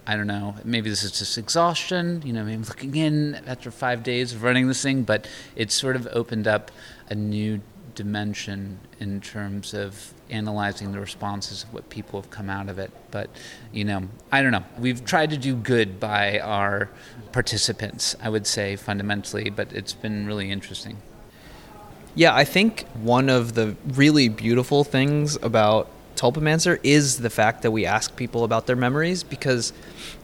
Speaker 4: I don't know, maybe this is just exhaustion, you know, maybe looking in after five days of running this thing, but it's sort of opened up a new dimension in terms of analyzing the responses of what people have come out of it. But, you know, I don't know. We've tried to do good by our participants, I would say, fundamentally, but it's been really interesting.
Speaker 5: Yeah, I think one of the really beautiful things about Tulpamancer is the fact that we ask people about their memories because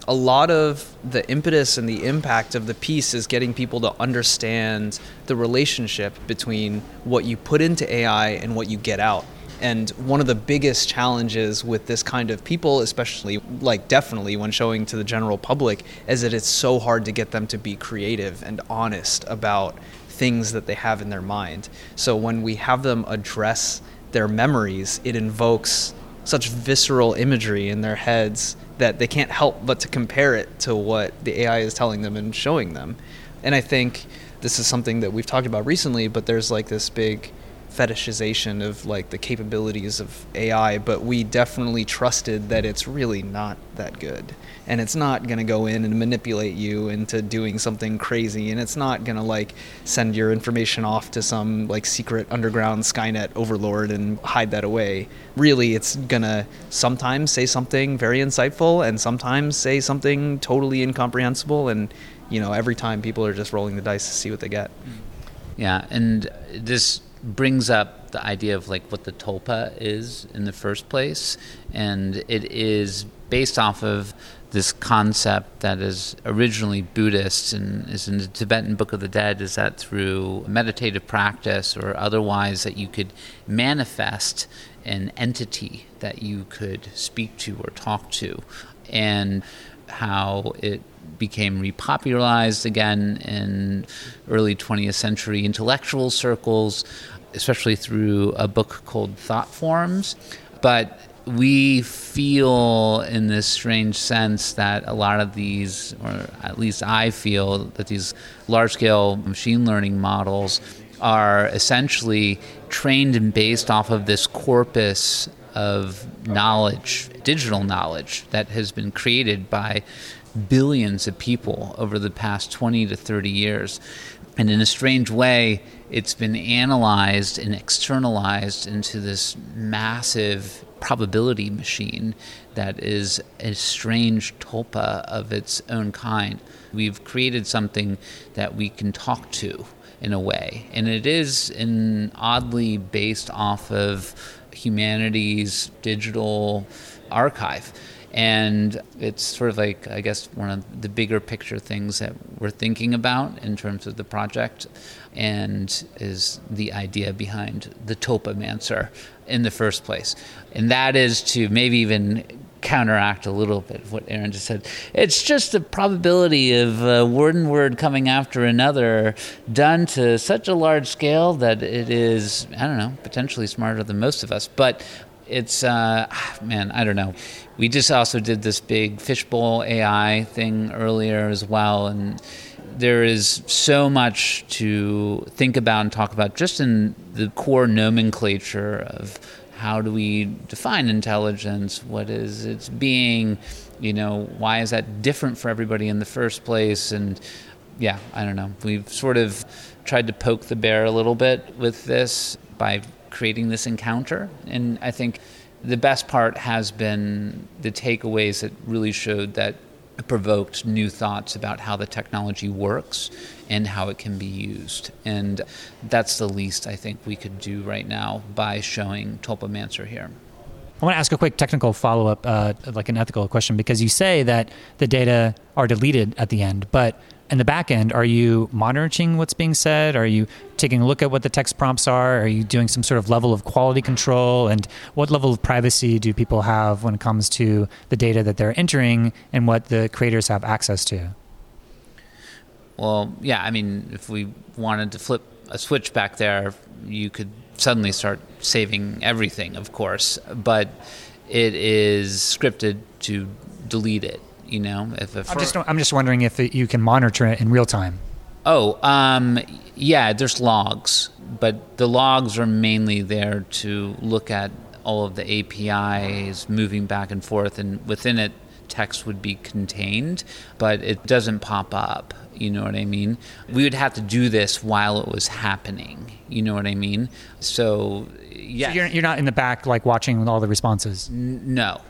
Speaker 5: a lot of the impetus and the impact of the piece is getting people to understand the relationship between what you put into AI and what you get out. And one of the biggest challenges with this kind of people, especially like definitely when showing to the general public, is that it's so hard to get them to be creative and honest about things that they have in their mind. So when we have them address their memories, it invokes such visceral imagery in their heads that they can't help but to compare it to what the AI is telling them and showing them. And I think this is something that we've talked about recently, but there's like this big fetishization of like the capabilities of AI, but we definitely trusted that it's really not that good. And it's not going to go in and manipulate you into doing something crazy and it's not going to like send your information off to some like secret underground Skynet overlord and hide that away. Really, it's going to sometimes say something very insightful and sometimes say something totally incomprehensible and you know, every time people are just rolling the dice to see what they get.
Speaker 4: Yeah, and this brings up the idea of like what the tulpa is in the first place, and it is based off of this concept that is originally Buddhist and is in the Tibetan Book of the Dead. Is that through meditative practice or otherwise that you could manifest an entity that you could speak to or talk to, and how it became repopularized again in early 20th century intellectual circles especially through a book called Thought Forms. But we feel in this strange sense that a lot of these, or at least I feel that these large scale machine learning models are essentially trained and based off of this corpus of knowledge, digital knowledge, that has been created by billions of people over the past 20 to 30 years. And in a strange way, it's been analyzed and externalized into this massive probability machine that is a strange tulpa of its own kind. We've created something that we can talk to in a way, and it is oddly based off of humanity's digital archive. And it's sort of like, I guess, one of the bigger picture things that we're thinking about in terms of the project, and is the idea behind the Tulpamancer in the first place. And that is to maybe even counteract a little bit of what Aaron just said. It's just the probability of uh, one word coming after another done to such a large scale that it is, I don't know, potentially smarter than most of us. But it's uh, man, I don't know. We just also did this big fishbowl AI thing earlier as well, and there is so much to think about and talk about just in the core nomenclature of how do we define intelligence? What is its being? You know, why is that different for everybody in the first place? And yeah, I don't know. We've sort of tried to poke the bear a little bit with this by creating this encounter. And I think the best part has been the takeaways that really showed that it provoked new thoughts about how the technology works and how it can be used. And that's the least I think we could do right now by showing Tulpamancer here.
Speaker 2: I want to ask a quick technical follow up, uh, like an ethical question, because you say that the data are deleted at the end, but in the back end, are you monitoring what's being said? Are you taking a look at what the text prompts are? Are you doing some sort of level of quality control? And what level of privacy do people have when it comes to the data that they're entering and what the creators have access to?
Speaker 4: Well, yeah, I mean, if we wanted to flip a switch back there, you could suddenly start saving everything, of course, but it is scripted to delete it you know, if,
Speaker 2: I'm just I'm just wondering if it, you can monitor it in real time.
Speaker 4: Oh, um, yeah, there's logs, but the logs are mainly there to look at all of the APIs moving back and forth, and within it, text would be contained, but it doesn't pop up. You know what I mean? We would have to do this while it was happening. You know what I mean? So, yeah.
Speaker 2: So you're, you're not in the back, like watching all the responses?
Speaker 4: N- no,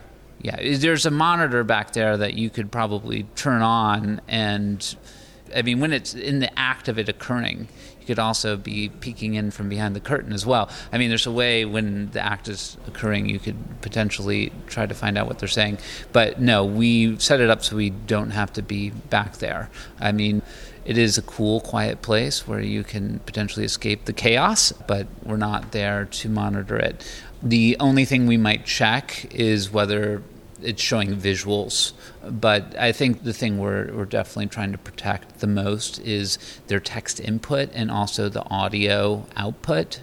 Speaker 4: yeah, there's a monitor back there that you could probably turn on, and I mean, when it's in the act of it occurring, you could also be peeking in from behind the curtain as well. I mean, there's a way when the act is occurring, you could potentially try to find out what they're saying. But no, we set it up so we don't have to be back there. I mean, it is a cool, quiet place where you can potentially escape the chaos, but we're not there to monitor it. The only thing we might check is whether it's showing visuals. But I think the thing we're, we're definitely trying to protect the most is their text input and also the audio output.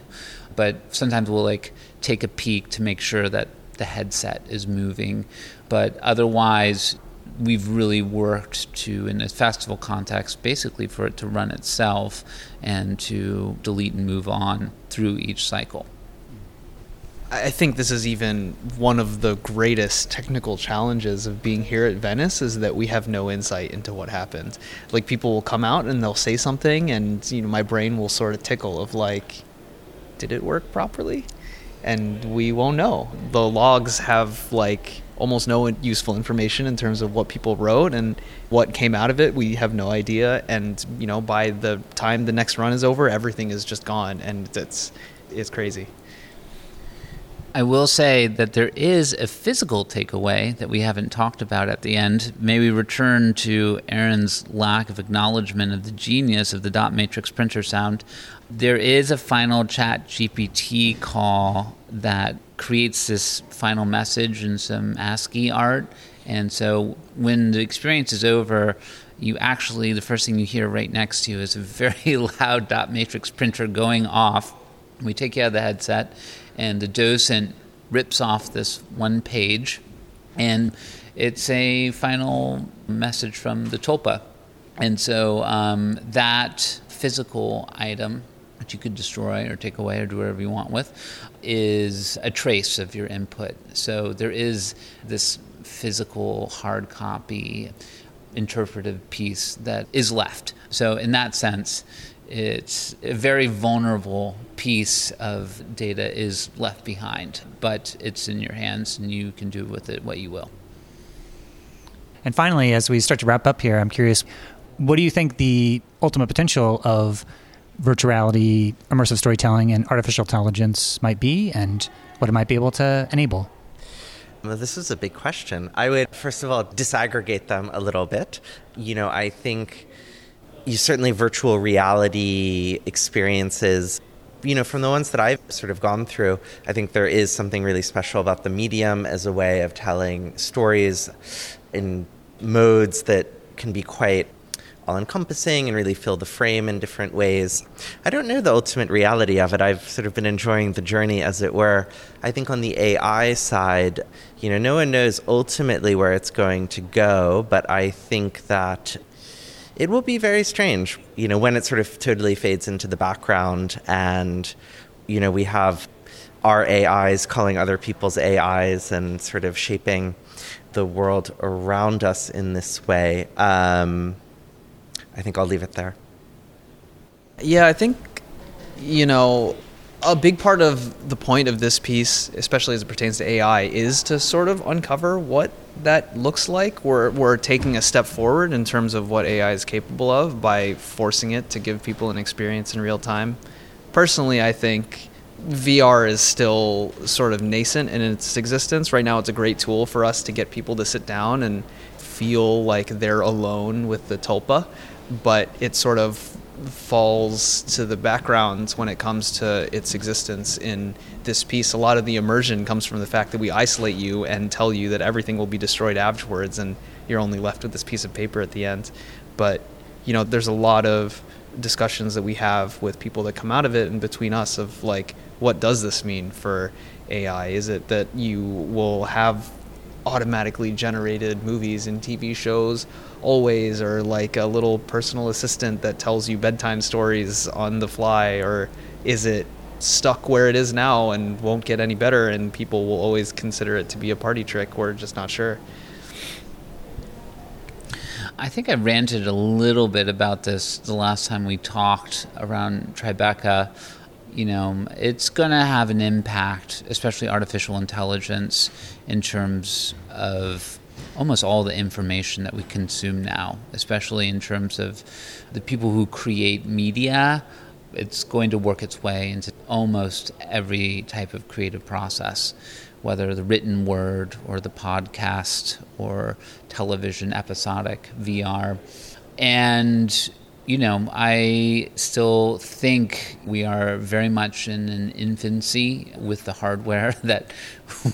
Speaker 4: But sometimes we'll like take a peek to make sure that the headset is moving. But otherwise, we've really worked to, in a festival context, basically for it to run itself and to delete and move on through each cycle.
Speaker 5: I think this is even one of the greatest technical challenges of being here at Venice is that we have no insight into what happened. Like people will come out and they'll say something and you know my brain will sort of tickle of like did it work properly? And we won't know. The logs have like almost no useful information in terms of what people wrote and what came out of it. We have no idea and you know by the time the next run is over everything is just gone and it's it's crazy.
Speaker 4: I will say that there is a physical takeaway that we haven't talked about at the end. Maybe return to Aaron's lack of acknowledgement of the genius of the dot matrix printer sound. There is a final chat GPT call that creates this final message and some ASCII art. And so when the experience is over, you actually, the first thing you hear right next to you is a very <laughs> loud dot matrix printer going off. We take you out of the headset and the docent rips off this one page, and it's a final message from the tulpa. And so um, that physical item, that you could destroy or take away or do whatever you want with, is a trace of your input. So there is this physical hard copy interpretive piece that is left. So in that sense, it's a very vulnerable piece of data is left behind, but it's in your hands and you can do with it what you will.
Speaker 2: And finally, as we start to wrap up here, I'm curious what do you think the ultimate potential of virtuality, immersive storytelling, and artificial intelligence might be, and what it might be able to enable?
Speaker 3: Well, this is a big question. I would, first of all, disaggregate them a little bit. You know, I think you certainly virtual reality experiences you know, from the ones that I've sort of gone through, I think there is something really special about the medium as a way of telling stories in modes that can be quite all encompassing and really fill the frame in different ways. I don't know the ultimate reality of it. I've sort of been enjoying the journey, as it were. I think on the AI side, you know, no one knows ultimately where it's going to go, but I think that it will be very strange, you know, when it sort of totally fades into the background and, you know, we have our AIs calling other people's AIs and sort of shaping the world around us in this way. Um, I think I'll leave it there.
Speaker 5: Yeah, I think, you know, a big part of the point of this piece, especially as it pertains to AI, is to sort of uncover what that looks like. We're, we're taking a step forward in terms of what AI is capable of by forcing it to give people an experience in real time. Personally, I think VR is still sort of nascent in its existence. Right now, it's a great tool for us to get people to sit down and feel like they're alone with the tulpa, but it sort of falls to the background when it comes to its existence in this piece. A lot of the immersion comes from the fact that we isolate you and tell you that everything will be destroyed afterwards and you're only left with this piece of paper at the end. But, you know, there's a lot of discussions that we have with people that come out of it and between us of like, what does this mean for AI? Is it that you will have automatically generated movies and TV shows always or like a little personal assistant that tells you bedtime stories on the fly or is it stuck where it is now and won't get any better and people will always consider it to be a party trick we're just not sure
Speaker 4: I think I ranted a little bit about this the last time we talked around Tribeca. You know, it's going to have an impact, especially artificial intelligence, in terms of almost all the information that we consume now, especially in terms of the people who create media it's going to work its way into almost every type of creative process, whether the written word or the podcast or television episodic VR. And you know, I still think we are very much in an infancy with the hardware <laughs> that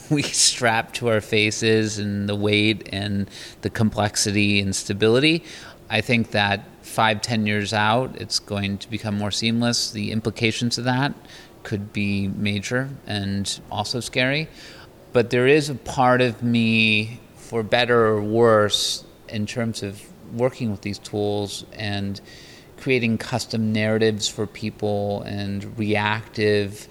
Speaker 4: we strap to our faces and the weight and the complexity and stability. I think that five, ten years out, it's going to become more seamless. The implications of that could be major and also scary. But there is a part of me, for better or worse, in terms of working with these tools and creating custom narratives for people and reactive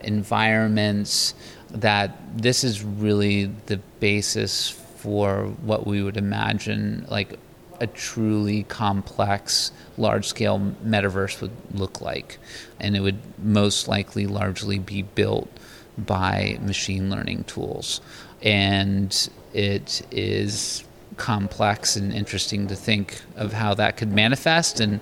Speaker 4: environments that this is really the basis for what we would imagine like a truly complex large scale metaverse would look like. And it would most likely largely be built by machine learning tools. And it is complex and interesting to think of how that could manifest. And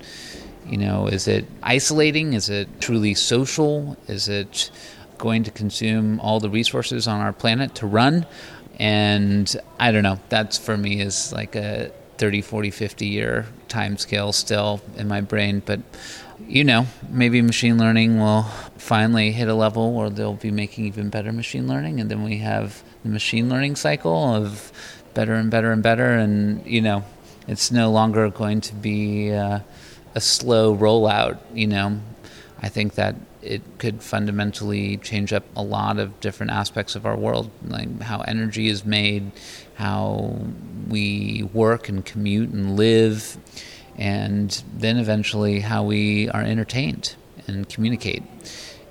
Speaker 4: you know is it isolating? Is it truly social? Is it going to consume all the resources on our planet to run? And i don't know. That's for me is like a 30 40 50 year time scale still in my brain. But you know maybe machine learning will finally hit a level where they'll be making even better machine learning. And then we have the machine learning cycle of better and better and better, and you know, it's no longer going to be uh, a slow rollout. You know, I think that it could fundamentally change up a lot of different aspects of our world, like how energy is made, how we work and commute and live, and then eventually how we are entertained and communicate.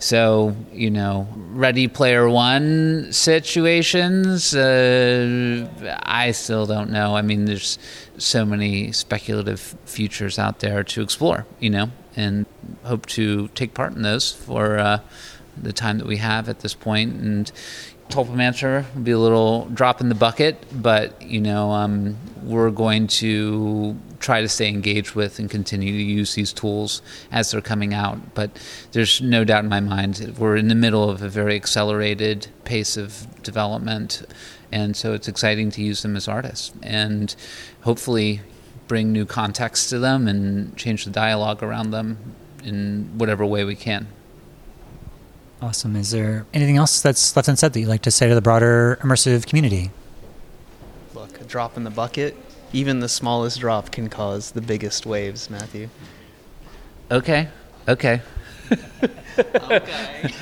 Speaker 4: So, you know, Ready Player One situations, uh, I still don't know. I mean, there's so many speculative futures out there to explore, you know, and hope to take part in those for uh, the time that we have at this point. And Tulpamancer will be a little drop in the bucket, but, you know, um, we're going to try to stay engaged with and continue to use these tools as they're coming out. But there's no doubt in my mind we're in the middle of a very accelerated pace of development. And so it's exciting to use them as artists and hopefully bring new context to them and change the dialogue around them in whatever way we can.
Speaker 2: Awesome. Is there anything else that's left unsaid that you'd like to say to the broader immersive community?
Speaker 5: Look, a drop in the bucket even the smallest drop can cause the biggest waves, Matthew.
Speaker 4: Okay. Okay. <laughs> okay.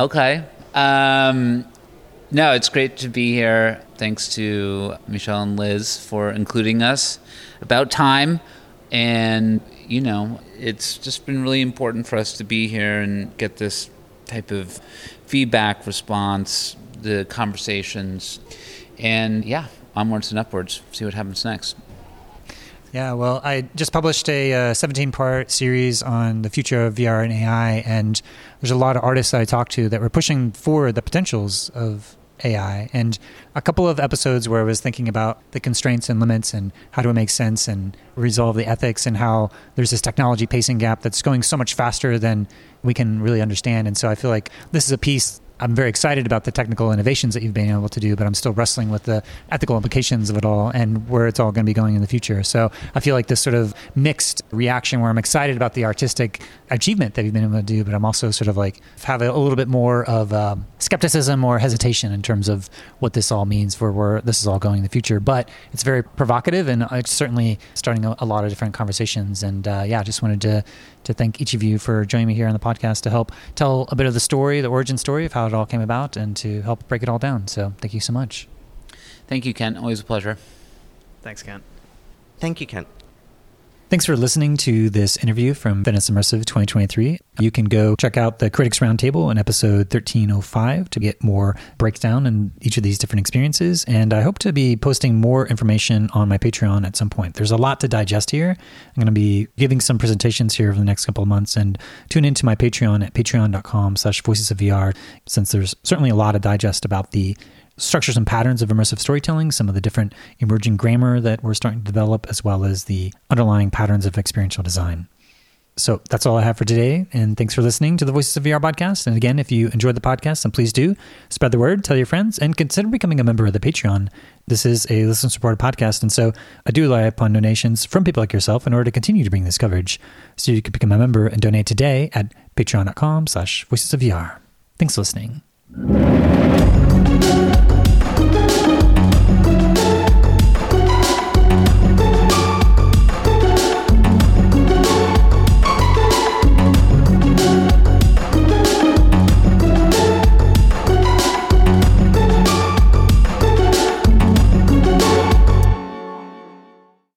Speaker 4: okay. Um, no, it's great to be here. Thanks to Michel and Liz for including us. About time. And, you know, it's just been really important for us to be here and get this type of feedback response, the conversations. And yeah, onwards and upwards. See what happens next.
Speaker 2: Yeah, well, I just published a 17 uh, part series on the future of VR and AI, and there's a lot of artists that I talked to that were pushing for the potentials of AI. And a couple of episodes where I was thinking about the constraints and limits and how do it make sense and resolve the ethics and how there's this technology pacing gap that's going so much faster than we can really understand. And so I feel like this is a piece I'm very excited about the technical innovations that you've been able to do, but I'm still wrestling with the ethical implications of it all and where it's all going to be going in the future. So I feel like this sort of mixed reaction where I'm excited about the artistic achievement that you've been able to do, but I'm also sort of like have a, a little bit more of um, skepticism or hesitation in terms of what this all means for where this is all going in the future. But it's very provocative and it's certainly starting a, a lot of different conversations. And uh, yeah, I just wanted to to thank each of you for joining me here on the podcast to help tell a bit of the story, the origin story of how it all came about, and to help break it all down. So thank you so much.
Speaker 4: Thank you, Kent. Always a pleasure.
Speaker 5: Thanks, Kent.
Speaker 3: Thank you, Kent.
Speaker 2: Thanks for listening to this interview from Venice Immersive 2023. You can go check out the Critics Roundtable in episode 1305 to get more breakdown in each of these different experiences. And I hope to be posting more information on my Patreon at some point. There's a lot to digest here. I'm going to be giving some presentations here over the next couple of months and tune into my Patreon at patreon.com slash voices of VR since there's certainly a lot to digest about the structures and patterns of immersive storytelling, some of the different emerging grammar that we're starting to develop, as well as the underlying patterns of experiential design. So that's all I have for today. And thanks for listening to the Voices of VR podcast. And again, if you enjoyed the podcast, then please do spread the word, tell your friends, and consider becoming a member of the Patreon. This is a listen supported podcast. And so I do rely upon donations from people like yourself in order to continue to bring this coverage. So you can become a member and donate today at patreon.com slash voices of VR. Thanks for listening.